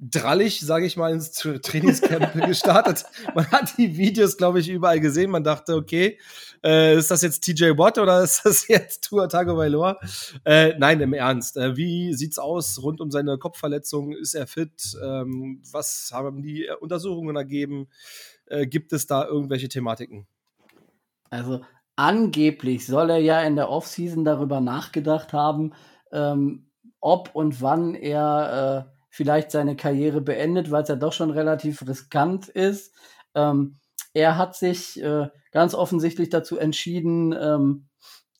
drallig, sage ich mal, ins Trainingscamp gestartet. Man hat die Videos, glaube ich, überall gesehen. Man dachte, okay, äh, ist das jetzt TJ Watt oder ist das jetzt Tua Tagovailoa? Äh, nein, im Ernst. Äh, wie sieht's aus rund um seine Kopfverletzung? Ist er fit? Ähm, was haben die Untersuchungen ergeben? Äh, gibt es da irgendwelche Thematiken? Also angeblich soll er ja in der Offseason darüber nachgedacht haben, ähm, ob und wann er äh, vielleicht seine Karriere beendet, weil es ja doch schon relativ riskant ist. Ähm, er hat sich äh, ganz offensichtlich dazu entschieden, ähm,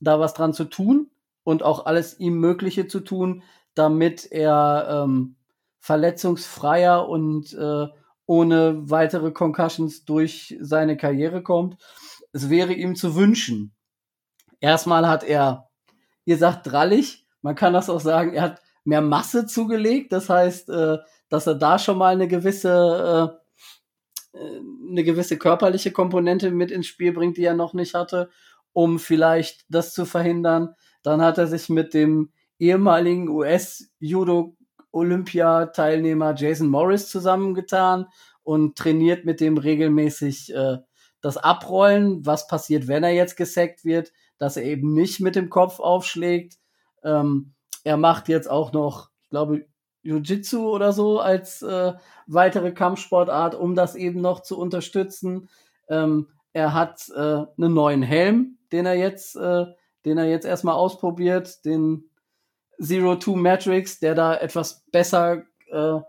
da was dran zu tun und auch alles ihm Mögliche zu tun, damit er ähm, verletzungsfreier und äh, ohne weitere Concussions durch seine Karriere kommt. Es wäre ihm zu wünschen. Erstmal hat er, ihr sagt drallig, man kann das auch sagen, er hat mehr Masse zugelegt. Das heißt, äh, dass er da schon mal eine gewisse, äh, äh, eine gewisse körperliche Komponente mit ins Spiel bringt, die er noch nicht hatte, um vielleicht das zu verhindern. Dann hat er sich mit dem ehemaligen US-Judo-Olympia-Teilnehmer Jason Morris zusammengetan und trainiert mit dem regelmäßig äh, das Abrollen. Was passiert, wenn er jetzt gesackt wird, dass er eben nicht mit dem Kopf aufschlägt. Ähm, er macht jetzt auch noch, ich glaube, Jiu-Jitsu oder so als äh, weitere Kampfsportart, um das eben noch zu unterstützen. Ähm, er hat äh, einen neuen Helm, den er jetzt, äh, den er jetzt erstmal ausprobiert, den Zero Two Matrix, der da etwas besser, äh,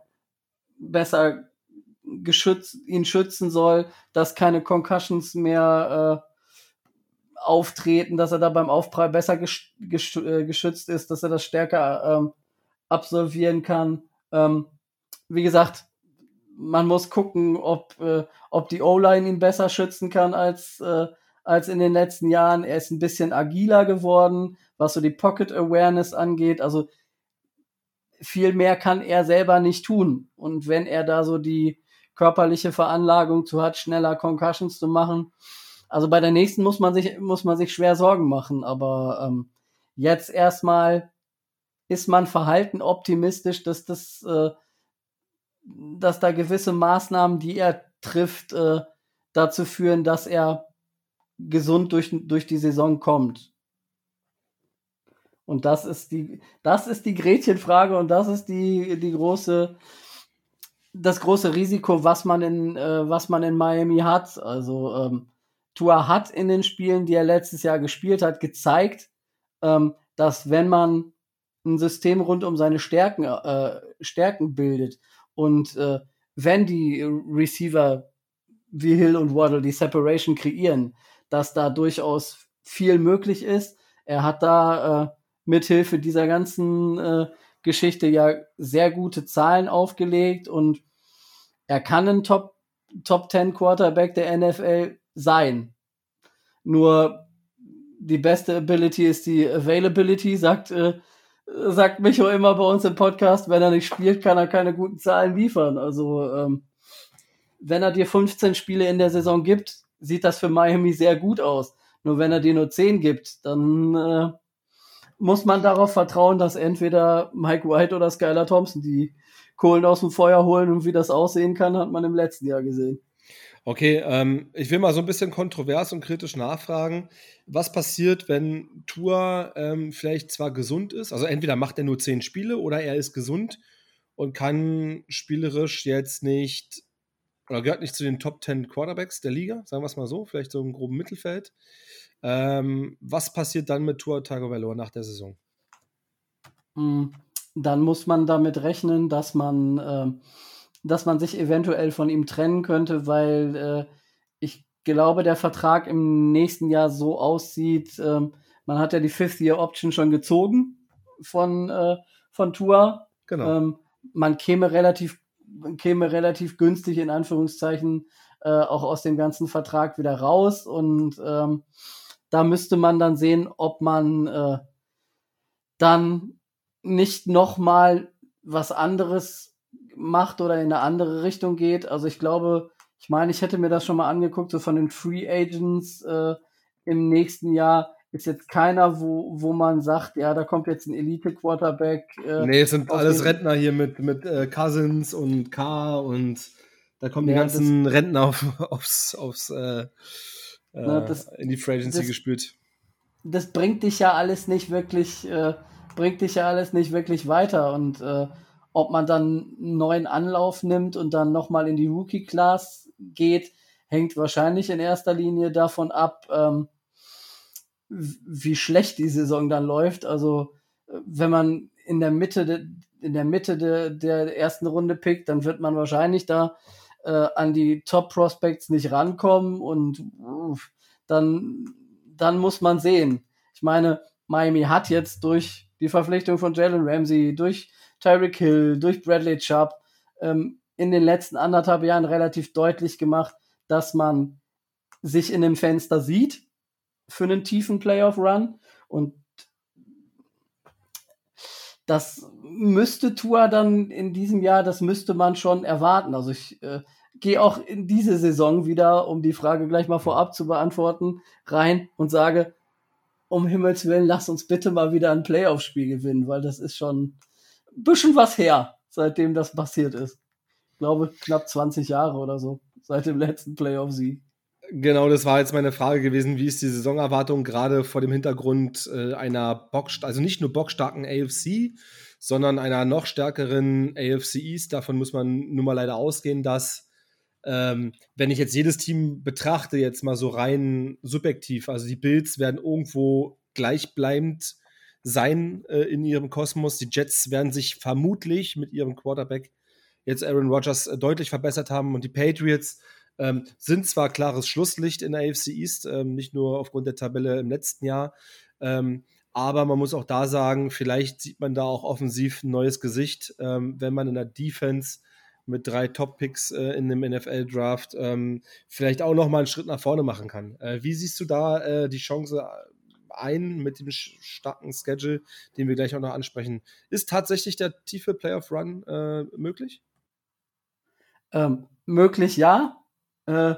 besser geschützt, ihn schützen soll, dass keine Concussions mehr äh, auftreten, dass er da beim Aufprall besser gesch gesch äh, geschützt ist, dass er das stärker ähm, absolvieren kann. Ähm, wie gesagt, man muss gucken, ob, äh, ob die O-Line ihn besser schützen kann als, äh, als in den letzten Jahren. Er ist ein bisschen agiler geworden, was so die Pocket Awareness angeht. Also viel mehr kann er selber nicht tun. Und wenn er da so die körperliche Veranlagung zu hat, schneller Concussions zu machen, also bei der nächsten muss man sich, muss man sich schwer Sorgen machen, aber ähm, jetzt erstmal ist man verhalten optimistisch, dass das, äh, dass da gewisse Maßnahmen, die er trifft, äh, dazu führen, dass er gesund durch, durch die Saison kommt. Und das ist die, das ist die Gretchenfrage und das ist die, die große, das große Risiko, was man in, äh, was man in Miami hat. Also ähm, Tua hat in den Spielen, die er letztes Jahr gespielt hat, gezeigt, ähm, dass wenn man ein System rund um seine Stärken, äh, Stärken bildet und äh, wenn die Receiver wie Hill und Waddle die Separation kreieren, dass da durchaus viel möglich ist. Er hat da äh, mithilfe dieser ganzen äh, Geschichte ja sehr gute Zahlen aufgelegt und er kann ein Top Top 10 Quarterback der NFL sein. Nur die beste Ability ist die Availability, sagt, äh, sagt Micho immer bei uns im Podcast. Wenn er nicht spielt, kann er keine guten Zahlen liefern. Also, ähm, wenn er dir 15 Spiele in der Saison gibt, sieht das für Miami sehr gut aus. Nur wenn er dir nur 10 gibt, dann äh, muss man darauf vertrauen, dass entweder Mike White oder Skylar Thompson die Kohlen aus dem Feuer holen und wie das aussehen kann, hat man im letzten Jahr gesehen. Okay, ähm, ich will mal so ein bisschen kontrovers und kritisch nachfragen. Was passiert, wenn Tour ähm, vielleicht zwar gesund ist, also entweder macht er nur zehn Spiele oder er ist gesund und kann spielerisch jetzt nicht oder gehört nicht zu den Top 10 Quarterbacks der Liga, sagen wir es mal so, vielleicht so im groben Mittelfeld. Ähm, was passiert dann mit Tour Tagovailoa nach der Saison? Hm, dann muss man damit rechnen, dass man, äh, dass man sich eventuell von ihm trennen könnte, weil äh, ich glaube, der Vertrag im nächsten Jahr so aussieht. Äh, man hat ja die Fifth-Year-Option schon gezogen von, äh, von Tour. Genau. Ähm, man käme relativ, käme relativ günstig in Anführungszeichen äh, auch aus dem ganzen Vertrag wieder raus und ähm, da müsste man dann sehen, ob man äh, dann nicht noch mal was anderes macht oder in eine andere Richtung geht. Also ich glaube, ich meine, ich hätte mir das schon mal angeguckt, so von den Free Agents äh, im nächsten Jahr ist jetzt keiner, wo, wo man sagt, ja, da kommt jetzt ein Elite-Quarterback. Äh, nee, es sind alles Rentner hier mit, mit äh, Cousins und K und da kommen ja, die ganzen Rentner auf, aufs, aufs äh, äh, das, in die Free Agency gespült. Das bringt dich ja alles nicht wirklich, äh, bringt dich ja alles nicht wirklich weiter. Und äh, ob man dann einen neuen Anlauf nimmt und dann nochmal in die Rookie-Class geht, hängt wahrscheinlich in erster Linie davon ab, ähm, wie schlecht die Saison dann läuft. Also wenn man in der Mitte de, in der Mitte de, der ersten Runde pickt, dann wird man wahrscheinlich da äh, an die Top Prospects nicht rankommen und uh, dann, dann muss man sehen. Ich meine, Miami hat jetzt durch die Verpflichtung von Jalen Ramsey, durch Tyreek Hill, durch Bradley Chubb ähm, in den letzten anderthalb Jahren relativ deutlich gemacht, dass man sich in dem Fenster sieht für einen tiefen Playoff-Run und das müsste Tua dann in diesem Jahr, das müsste man schon erwarten. Also ich äh, gehe auch in diese Saison wieder, um die Frage gleich mal vorab zu beantworten, rein und sage, um Himmels Willen, lass uns bitte mal wieder ein Playoff-Spiel gewinnen, weil das ist schon bisschen was her, seitdem das passiert ist. Ich glaube, knapp 20 Jahre oder so, seit dem letzten Playoff-Sieg. Genau, das war jetzt meine Frage gewesen. Wie ist die Saisonerwartung gerade vor dem Hintergrund äh, einer box, also nicht nur bockstarken AFC, sondern einer noch stärkeren AFC East? Davon muss man nun mal leider ausgehen, dass ähm, wenn ich jetzt jedes Team betrachte, jetzt mal so rein subjektiv, also die Bills werden irgendwo gleichbleibend sein äh, in ihrem Kosmos. Die Jets werden sich vermutlich mit ihrem Quarterback jetzt Aaron Rodgers äh, deutlich verbessert haben und die Patriots ähm, sind zwar klares Schlusslicht in der AFC East, ähm, nicht nur aufgrund der Tabelle im letzten Jahr, ähm, aber man muss auch da sagen, vielleicht sieht man da auch offensiv ein neues Gesicht, ähm, wenn man in der Defense mit drei Top-Picks äh, in dem NFL-Draft ähm, vielleicht auch noch mal einen Schritt nach vorne machen kann. Äh, wie siehst du da äh, die Chance ein mit dem starken Schedule, den wir gleich auch noch ansprechen? Ist tatsächlich der tiefe Playoff-Run äh, möglich? Ähm, möglich, ja. Äh,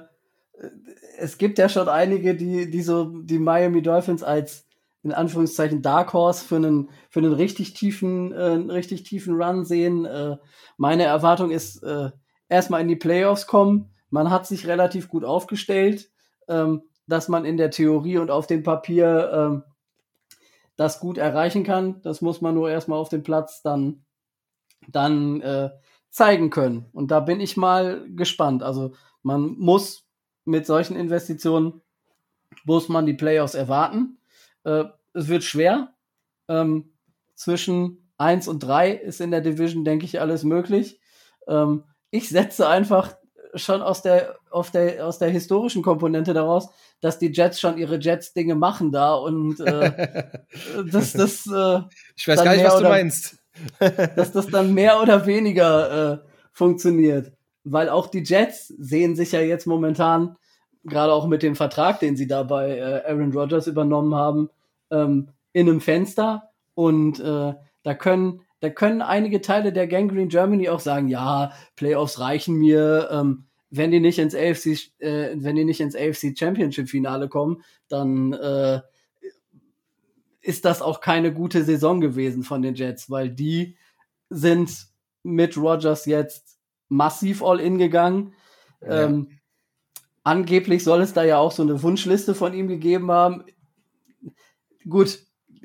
es gibt ja schon einige, die, die so die Miami Dolphins als in Anführungszeichen Dark Horse für einen, für einen richtig tiefen, äh, richtig tiefen Run sehen. Äh, meine Erwartung ist, äh, erstmal in die Playoffs kommen. Man hat sich relativ gut aufgestellt, ähm, dass man in der Theorie und auf dem Papier ähm, das gut erreichen kann. Das muss man nur erstmal auf dem Platz dann, dann äh, zeigen können. Und da bin ich mal gespannt. Also man muss mit solchen Investitionen, muss man die Playoffs erwarten. Äh, es wird schwer. Ähm, zwischen 1 und 3 ist in der Division, denke ich, alles möglich. Ähm, ich setze einfach schon aus der, auf der, aus der historischen Komponente daraus, dass die Jets schon ihre Jets-Dinge machen da und äh, dass das. Äh, ich weiß gar nicht, was du meinst. dass das dann mehr oder weniger äh, funktioniert. weil auch die Jets sehen sich ja jetzt momentan, gerade auch mit dem Vertrag, den sie da bei äh, Aaron Rodgers übernommen haben, ähm, in einem Fenster. Und äh, da können da können einige Teile der Gangrene Germany auch sagen, ja, Playoffs reichen mir, ähm, wenn die nicht ins AFC, äh, wenn die nicht ins AFC Championship Finale kommen, dann äh, ist das auch keine gute Saison gewesen von den Jets, weil die sind mit Rogers jetzt massiv all in gegangen. Ja. Ähm, angeblich soll es da ja auch so eine Wunschliste von ihm gegeben haben. Gut,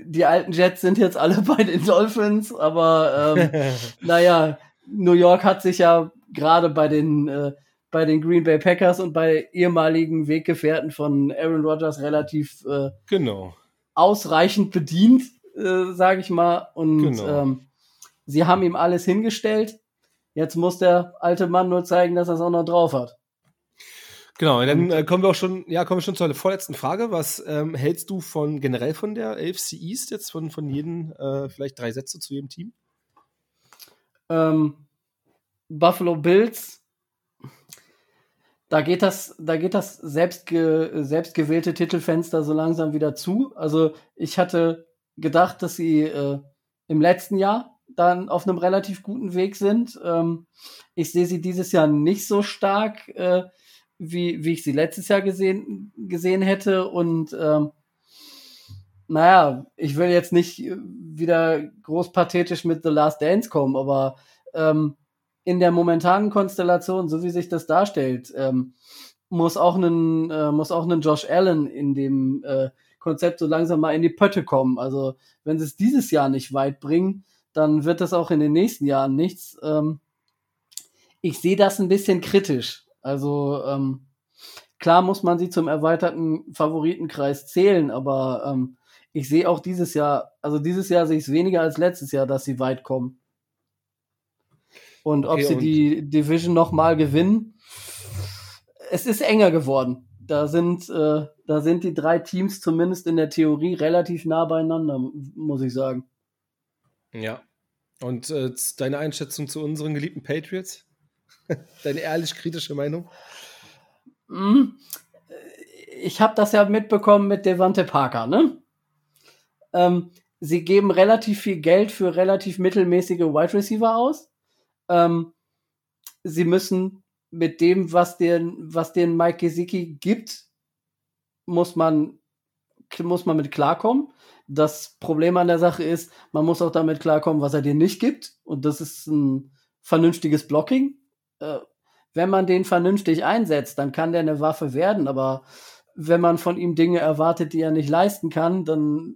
die alten Jets sind jetzt alle bei den Dolphins, aber ähm, naja, New York hat sich ja gerade bei den äh, bei den Green Bay Packers und bei ehemaligen Weggefährten von Aaron Rodgers relativ äh, genau. ausreichend bedient, äh, sage ich mal. Und genau. ähm, sie haben ihm alles hingestellt. Jetzt muss der alte Mann nur zeigen, dass er es auch noch drauf hat. Genau, dann äh, kommen wir auch schon, ja, kommen wir schon zur vorletzten Frage. Was ähm, hältst du von generell von der AFC East jetzt, von, von jedem, äh, vielleicht drei Sätze zu jedem Team? Ähm, Buffalo Bills, da geht das, da geht das selbstge, selbstgewählte Titelfenster so langsam wieder zu. Also ich hatte gedacht, dass sie äh, im letzten Jahr dann auf einem relativ guten Weg sind. Ähm, ich sehe sie dieses Jahr nicht so stark. Äh, wie, wie ich sie letztes Jahr gesehen, gesehen hätte. Und ähm, naja, ich will jetzt nicht wieder groß pathetisch mit The Last Dance kommen, aber ähm, in der momentanen Konstellation, so wie sich das darstellt, ähm, muss auch ein äh, muss auch ein Josh Allen in dem äh, Konzept so langsam mal in die Pötte kommen. Also wenn sie es dieses Jahr nicht weit bringen, dann wird das auch in den nächsten Jahren nichts. Ähm, ich sehe das ein bisschen kritisch. Also ähm, klar muss man sie zum erweiterten Favoritenkreis zählen, aber ähm, ich sehe auch dieses Jahr, also dieses Jahr sehe ich es weniger als letztes Jahr, dass sie weit kommen. Und ob okay, sie und die Division nochmal gewinnen, es ist enger geworden. Da sind, äh, da sind die drei Teams zumindest in der Theorie relativ nah beieinander, muss ich sagen. Ja. Und äh, deine Einschätzung zu unseren geliebten Patriots? Deine ehrlich kritische Meinung? Hm. Ich habe das ja mitbekommen mit Devante Parker, ne? Ähm, sie geben relativ viel Geld für relativ mittelmäßige Wide Receiver aus. Ähm, sie müssen mit dem, was den, was den Mike Gesicki gibt, muss man, muss man mit klarkommen. Das Problem an der Sache ist, man muss auch damit klarkommen, was er dir nicht gibt. Und das ist ein vernünftiges Blocking äh, wenn man den vernünftig einsetzt, dann kann der eine Waffe werden, aber wenn man von ihm Dinge erwartet, die er nicht leisten kann, dann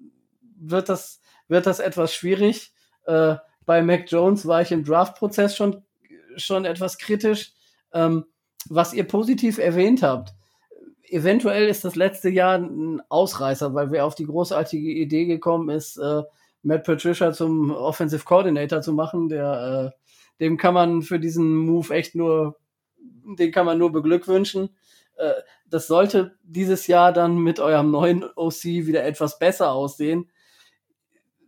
wird das, wird das etwas schwierig. Äh, bei Mac Jones war ich im Draft-Prozess schon, schon etwas kritisch. Ähm, was ihr positiv erwähnt habt, eventuell ist das letzte Jahr ein Ausreißer, weil wer auf die großartige Idee gekommen ist, äh, Matt Patricia zum Offensive Coordinator zu machen, der äh, dem kann man für diesen Move echt nur, den kann man nur beglückwünschen. Äh, das sollte dieses Jahr dann mit eurem neuen OC wieder etwas besser aussehen.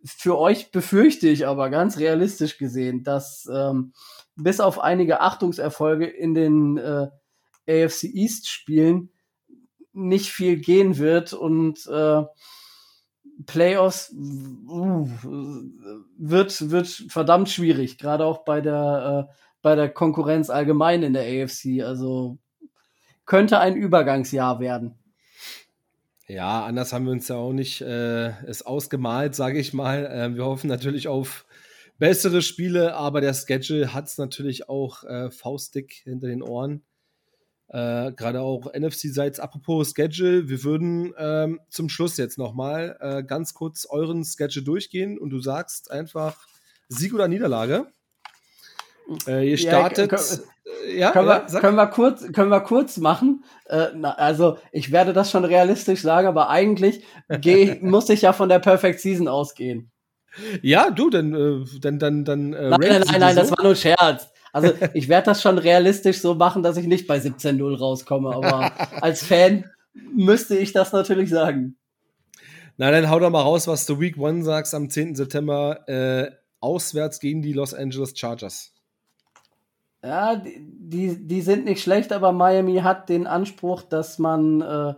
Für euch befürchte ich aber ganz realistisch gesehen, dass ähm, bis auf einige Achtungserfolge in den äh, AFC East Spielen nicht viel gehen wird und äh, Playoffs uh, wird, wird verdammt schwierig, gerade auch bei der, äh, bei der Konkurrenz allgemein in der AFC. Also könnte ein Übergangsjahr werden. Ja, anders haben wir uns ja auch nicht äh, es ausgemalt, sage ich mal. Äh, wir hoffen natürlich auf bessere Spiele, aber der Schedule hat es natürlich auch äh, faustdick hinter den Ohren. Äh, Gerade auch NFC-seits. Apropos Schedule, wir würden ähm, zum Schluss jetzt nochmal äh, ganz kurz euren Schedule durchgehen und du sagst einfach Sieg oder Niederlage. Äh, ihr startet. Ja, können, äh, ja, können, ja, wir, können, wir, kurz, können wir kurz machen. Äh, na, also, ich werde das schon realistisch sagen, aber eigentlich geh, muss ich ja von der Perfect Season ausgehen. Ja, du, dann, äh, dann, dann, dann. Äh, nein, nein, nein, nein, das war nur ein Scherz. Also ich werde das schon realistisch so machen, dass ich nicht bei 17-0 rauskomme, aber als Fan müsste ich das natürlich sagen. Na, dann hau doch mal raus, was du Week One sagst am 10. September äh, auswärts gegen die Los Angeles Chargers. Ja, die, die sind nicht schlecht, aber Miami hat den Anspruch, dass man äh,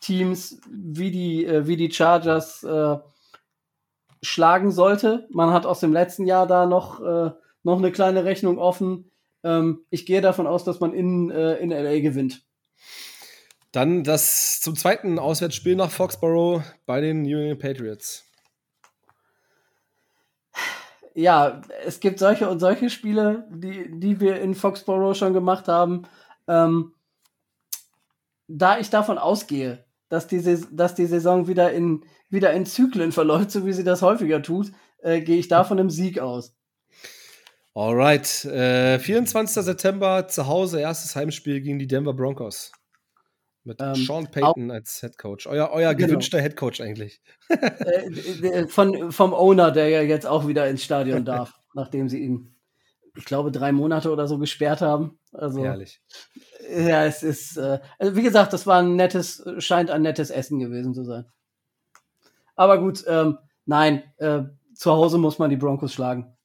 Teams wie die, äh, wie die Chargers äh, schlagen sollte. Man hat aus dem letzten Jahr da noch, äh, noch eine kleine Rechnung offen. Ähm, ich gehe davon aus, dass man in, äh, in LA gewinnt. Dann das zum zweiten Auswärtsspiel nach Foxborough bei den New England Patriots. Ja, es gibt solche und solche Spiele, die, die wir in Foxborough schon gemacht haben. Ähm, da ich davon ausgehe, dass die, dass die Saison wieder in, wieder in Zyklen verläuft, so wie sie das häufiger tut, äh, gehe ich davon im Sieg aus. Alright, äh, 24. September zu Hause, erstes Heimspiel gegen die Denver Broncos. Mit ähm, Sean Payton als Head Coach. Euer, euer genau. gewünschter Head Coach eigentlich. äh, von, vom Owner, der ja jetzt auch wieder ins Stadion darf, nachdem sie ihn, ich glaube, drei Monate oder so gesperrt haben. Also, Herrlich. Ja, es ist, äh, also wie gesagt, das war ein nettes, scheint ein nettes Essen gewesen zu sein. Aber gut, ähm, nein, äh, zu Hause muss man die Broncos schlagen.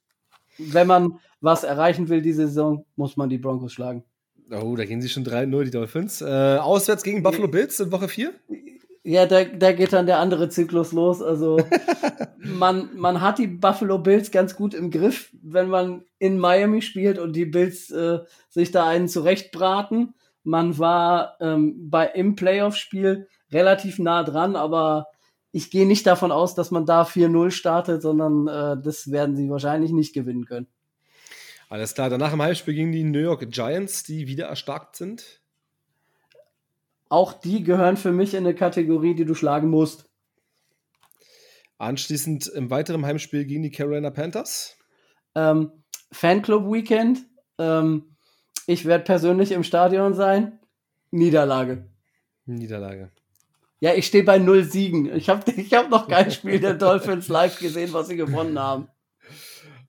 Wenn man was erreichen will diese Saison, muss man die Broncos schlagen. Oh, da gehen sie schon 3-0, die Dolphins. Äh, auswärts gegen Buffalo Bills in Woche 4? Ja, da, da geht dann der andere Zyklus los. Also man, man hat die Buffalo Bills ganz gut im Griff, wenn man in Miami spielt und die Bills äh, sich da einen zurechtbraten. Man war ähm, bei im Playoff-Spiel relativ nah dran, aber ich gehe nicht davon aus, dass man da 4-0 startet, sondern äh, das werden sie wahrscheinlich nicht gewinnen können. Alles klar, danach im Heimspiel gegen die New York Giants, die wieder erstarkt sind. Auch die gehören für mich in eine Kategorie, die du schlagen musst. Anschließend im weiteren Heimspiel gegen die Carolina Panthers. Ähm, Fanclub Weekend. Ähm, ich werde persönlich im Stadion sein. Niederlage. Niederlage. Ja, ich stehe bei null Siegen. Ich habe ich hab noch kein Spiel der Dolphins live gesehen, was sie gewonnen haben.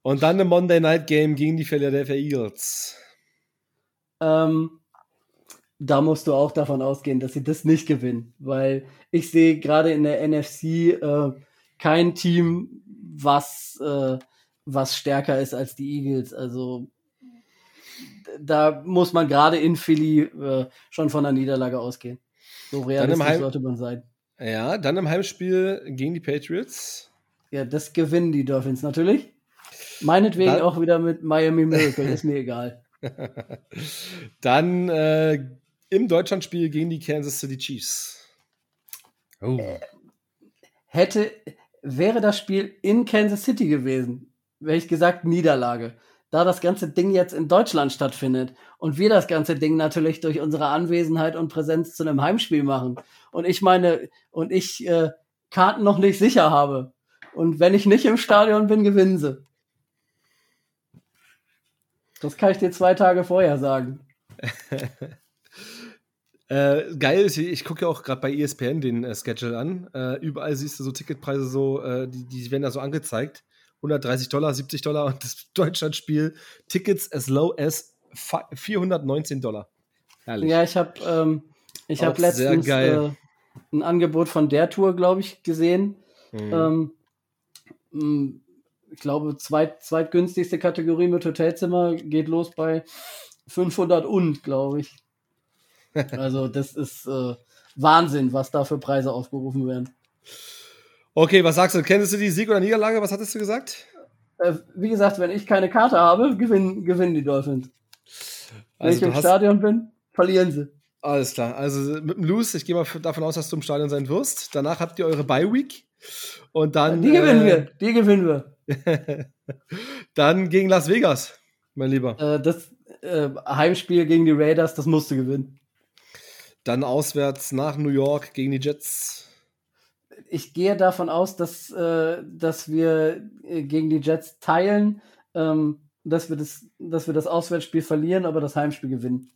Und dann ein Monday Night Game gegen die Philadelphia Eagles. Ähm, da musst du auch davon ausgehen, dass sie das nicht gewinnen, weil ich sehe gerade in der NFC äh, kein Team, was, äh, was stärker ist als die Eagles. Also da muss man gerade in Philly äh, schon von einer Niederlage ausgehen. So realistisch sollte man sein. Ja, dann im Heimspiel gegen die Patriots. Ja, das gewinnen die Dolphins natürlich. Meinetwegen dann, auch wieder mit Miami Miracle, ist mir egal. Dann äh, im Deutschlandspiel gegen die Kansas City Chiefs. Oh. Hätte, wäre das Spiel in Kansas City gewesen, wäre ich gesagt Niederlage. Da das ganze Ding jetzt in Deutschland stattfindet und wir das ganze Ding natürlich durch unsere Anwesenheit und Präsenz zu einem Heimspiel machen und ich meine und ich äh, Karten noch nicht sicher habe und wenn ich nicht im Stadion bin, gewinnen sie. Das kann ich dir zwei Tage vorher sagen. äh, geil ist, ich gucke ja auch gerade bei ESPN den äh, Schedule an. Äh, überall siehst du so Ticketpreise so, äh, die, die werden da so angezeigt. 130 Dollar, 70 Dollar und das Deutschlandspiel Tickets as low as 419 Dollar. Herrlich. Ja, ich habe ähm, ich hab letztens äh, ein Angebot von der Tour, glaube ich, gesehen. Mhm. Ähm, ich glaube, zweit, zweitgünstigste Kategorie mit Hotelzimmer geht los bei 500 und, glaube ich. Also, das ist äh, Wahnsinn, was da für Preise aufgerufen werden. Okay, was sagst du? Kennst du die Sieg oder Niederlage? Was hattest du gesagt? Äh, wie gesagt, wenn ich keine Karte habe, gewinnen, gewinnen die Dolphins. Wenn also ich im Stadion bin, verlieren sie. Alles klar. Also mit dem Lose, ich gehe mal davon aus, dass du im Stadion sein wirst. Danach habt ihr eure Bye Week. Und dann. Die gewinnen äh, wir. Die gewinnen wir. Dann gegen Las Vegas, mein Lieber. Äh, das äh, Heimspiel gegen die Raiders, das musst du gewinnen. Dann auswärts nach New York gegen die Jets. Ich gehe davon aus, dass, äh, dass wir äh, gegen die Jets teilen, ähm, dass, wir das, dass wir das Auswärtsspiel verlieren, aber das Heimspiel gewinnen.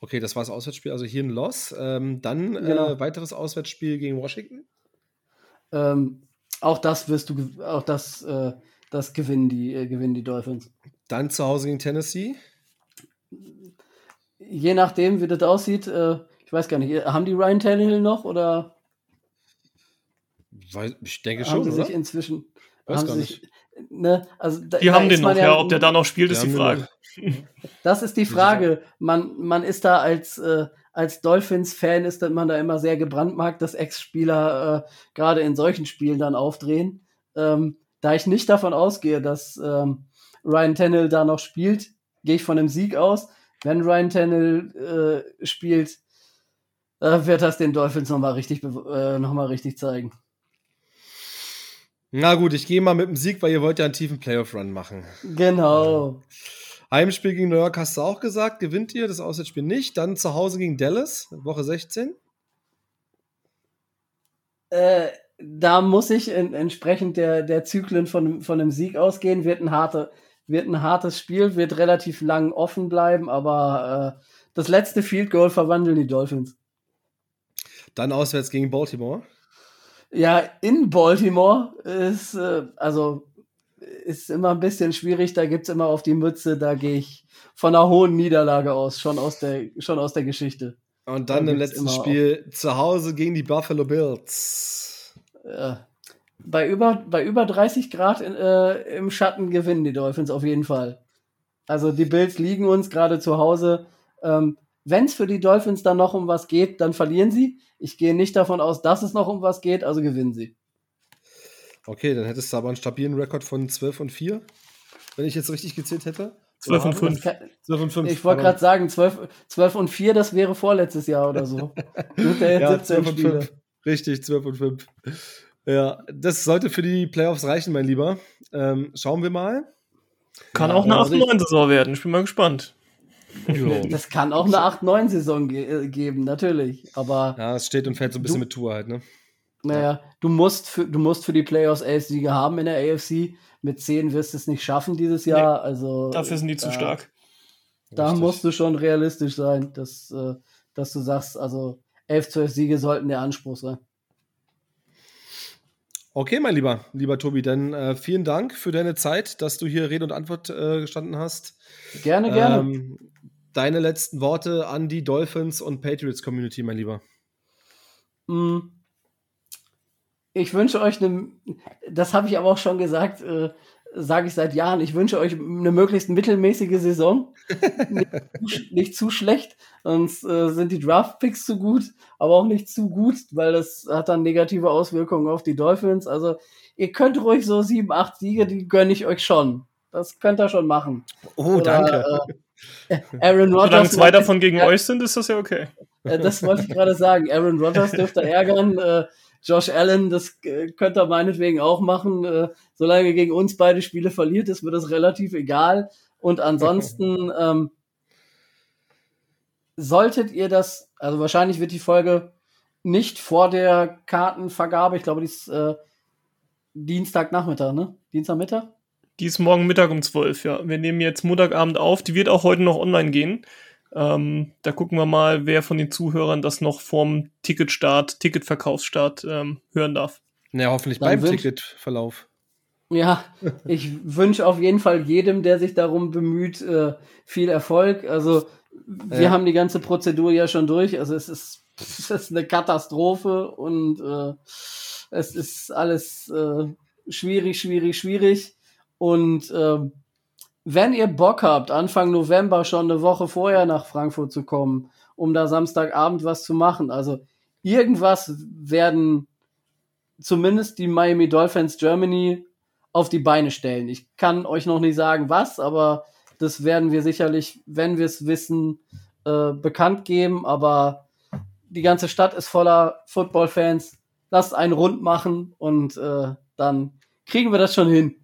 Okay, das war das Auswärtsspiel, also hier ein Loss. Ähm, dann äh, genau. weiteres Auswärtsspiel gegen Washington. Ähm, auch das wirst du, auch das, äh, das gewinnen die, äh, gewinnen die Dolphins. Dann zu Hause gegen Tennessee? Je nachdem, wie das aussieht, äh, ich weiß gar nicht, haben die Ryan Tannehill noch oder? Ich denke schon, haben sie oder? sich inzwischen. Weiß gar sich, nicht. Ne, also da, die haben den noch, ja. Ob der da noch spielt, ist die Frage. Das ist die Frage. Man, man ist da als, äh, als Dolphins-Fan ist man da immer sehr gebrandmarkt, dass Ex-Spieler äh, gerade in solchen Spielen dann aufdrehen. Ähm, da ich nicht davon ausgehe, dass ähm, Ryan Tannehill da noch spielt, gehe ich von einem Sieg aus. Wenn Ryan Tannehill äh, spielt, äh, wird das den Dolphins nochmal richtig, äh, noch richtig zeigen. Na gut, ich gehe mal mit dem Sieg, weil ihr wollt ja einen tiefen Playoff-Run machen. Genau. Heimspiel gegen New York hast du auch gesagt, gewinnt ihr, das Auswärtsspiel nicht. Dann zu Hause gegen Dallas, Woche 16. Äh, da muss ich in, entsprechend der, der Zyklen von, von einem Sieg ausgehen. Wird ein, harte, wird ein hartes Spiel, wird relativ lang offen bleiben, aber äh, das letzte Field Goal verwandeln die Dolphins. Dann auswärts gegen Baltimore. Ja, in Baltimore ist, äh, also, ist immer ein bisschen schwierig. Da gibt es immer auf die Mütze. Da gehe ich von einer hohen Niederlage aus, schon aus der, schon aus der Geschichte. Und dann da im letzten Spiel auf. zu Hause gegen die Buffalo Bills. Ja. Bei über, bei über 30 Grad in, äh, im Schatten gewinnen die Dolphins auf jeden Fall. Also die Bills liegen uns gerade zu Hause. Ähm, wenn es für die Dolphins dann noch um was geht, dann verlieren sie. Ich gehe nicht davon aus, dass es noch um was geht, also gewinnen sie. Okay, dann hättest du aber einen stabilen Rekord von 12 und 4, wenn ich jetzt richtig gezählt hätte. 12 und 5. Kann, 12 und 5. Ich wollte gerade sagen, 12, 12 und 4, das wäre vorletztes Jahr oder so. ja, 12 und 5. Richtig, 12 und 5. Ja, das sollte für die Playoffs reichen, mein Lieber. Ähm, schauen wir mal. Kann auch eine 8-9-Saison werden. Ich bin mal gespannt. Das kann auch eine 8-9-Saison ge äh, geben, natürlich. Aber. Ja, es steht und fällt so ein bisschen du, mit Tour halt, ne? Naja, du musst für, du musst für die Playoffs 11 Siege haben in der AFC. Mit 10 wirst du es nicht schaffen dieses Jahr. Nee, also, dafür sind die zu stark. Da Richtig. musst du schon realistisch sein, dass, äh, dass du sagst, also 11, 12 Siege sollten der Anspruch sein. Okay, mein Lieber, lieber Tobi, dann äh, vielen Dank für deine Zeit, dass du hier Rede und Antwort äh, gestanden hast. Gerne, gerne. Deine letzten Worte an die Dolphins und Patriots Community, mein Lieber. Mm. Ich wünsche euch eine, das habe ich aber auch schon gesagt, äh, sage ich seit Jahren, ich wünsche euch eine möglichst mittelmäßige Saison. nicht, zu, nicht, zu, schlecht, sonst äh, sind die Draft-Picks zu gut, aber auch nicht zu gut, weil das hat dann negative Auswirkungen auf die Dolphins. Also ihr könnt ruhig so sieben, acht Siege, die gönne ich euch schon. Das könnt ihr schon machen. Oh, Oder, danke. Äh, Aaron Rodgers. Solange zwei davon gegen ja, euch sind, ist das ja okay. Äh, das wollte ich gerade sagen. Aaron Rodgers dürfte ärgern. Äh, Josh Allen, das äh, könnte er meinetwegen auch machen. Äh, solange er gegen uns beide Spiele verliert, ist mir das relativ egal. Und ansonsten ähm, solltet ihr das, also wahrscheinlich wird die Folge nicht vor der Kartenvergabe, ich glaube, die ist äh, Dienstagnachmittag, ne? Dienstagmittag? Die ist morgen Mittag um 12, ja. Wir nehmen jetzt Montagabend auf. Die wird auch heute noch online gehen. Ähm, da gucken wir mal, wer von den Zuhörern das noch vorm Ticketstart, Ticketverkaufsstart ähm, hören darf. Ja, hoffentlich Dann beim Ticketverlauf. Ja, ich wünsche auf jeden Fall jedem, der sich darum bemüht, äh, viel Erfolg. Also wir ja. haben die ganze Prozedur ja schon durch. Also es ist, es ist eine Katastrophe und äh, es ist alles äh, schwierig, schwierig, schwierig. Und äh, wenn ihr Bock habt, Anfang November schon eine Woche vorher nach Frankfurt zu kommen, um da Samstagabend was zu machen, also irgendwas werden zumindest die Miami Dolphins Germany auf die Beine stellen. Ich kann euch noch nicht sagen, was, aber das werden wir sicherlich, wenn wir es wissen, äh, bekannt geben. Aber die ganze Stadt ist voller Football-Fans. Lasst einen rund machen und äh, dann kriegen wir das schon hin.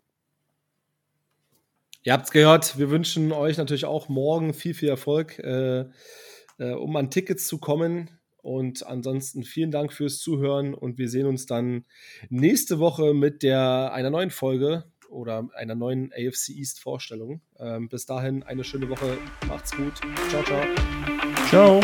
Ihr habt es gehört, wir wünschen euch natürlich auch morgen viel, viel Erfolg, äh, äh, um an Tickets zu kommen. Und ansonsten vielen Dank fürs Zuhören und wir sehen uns dann nächste Woche mit der einer neuen Folge oder einer neuen AFC East Vorstellung. Ähm, bis dahin eine schöne Woche, macht's gut. Ciao, ciao. Ciao.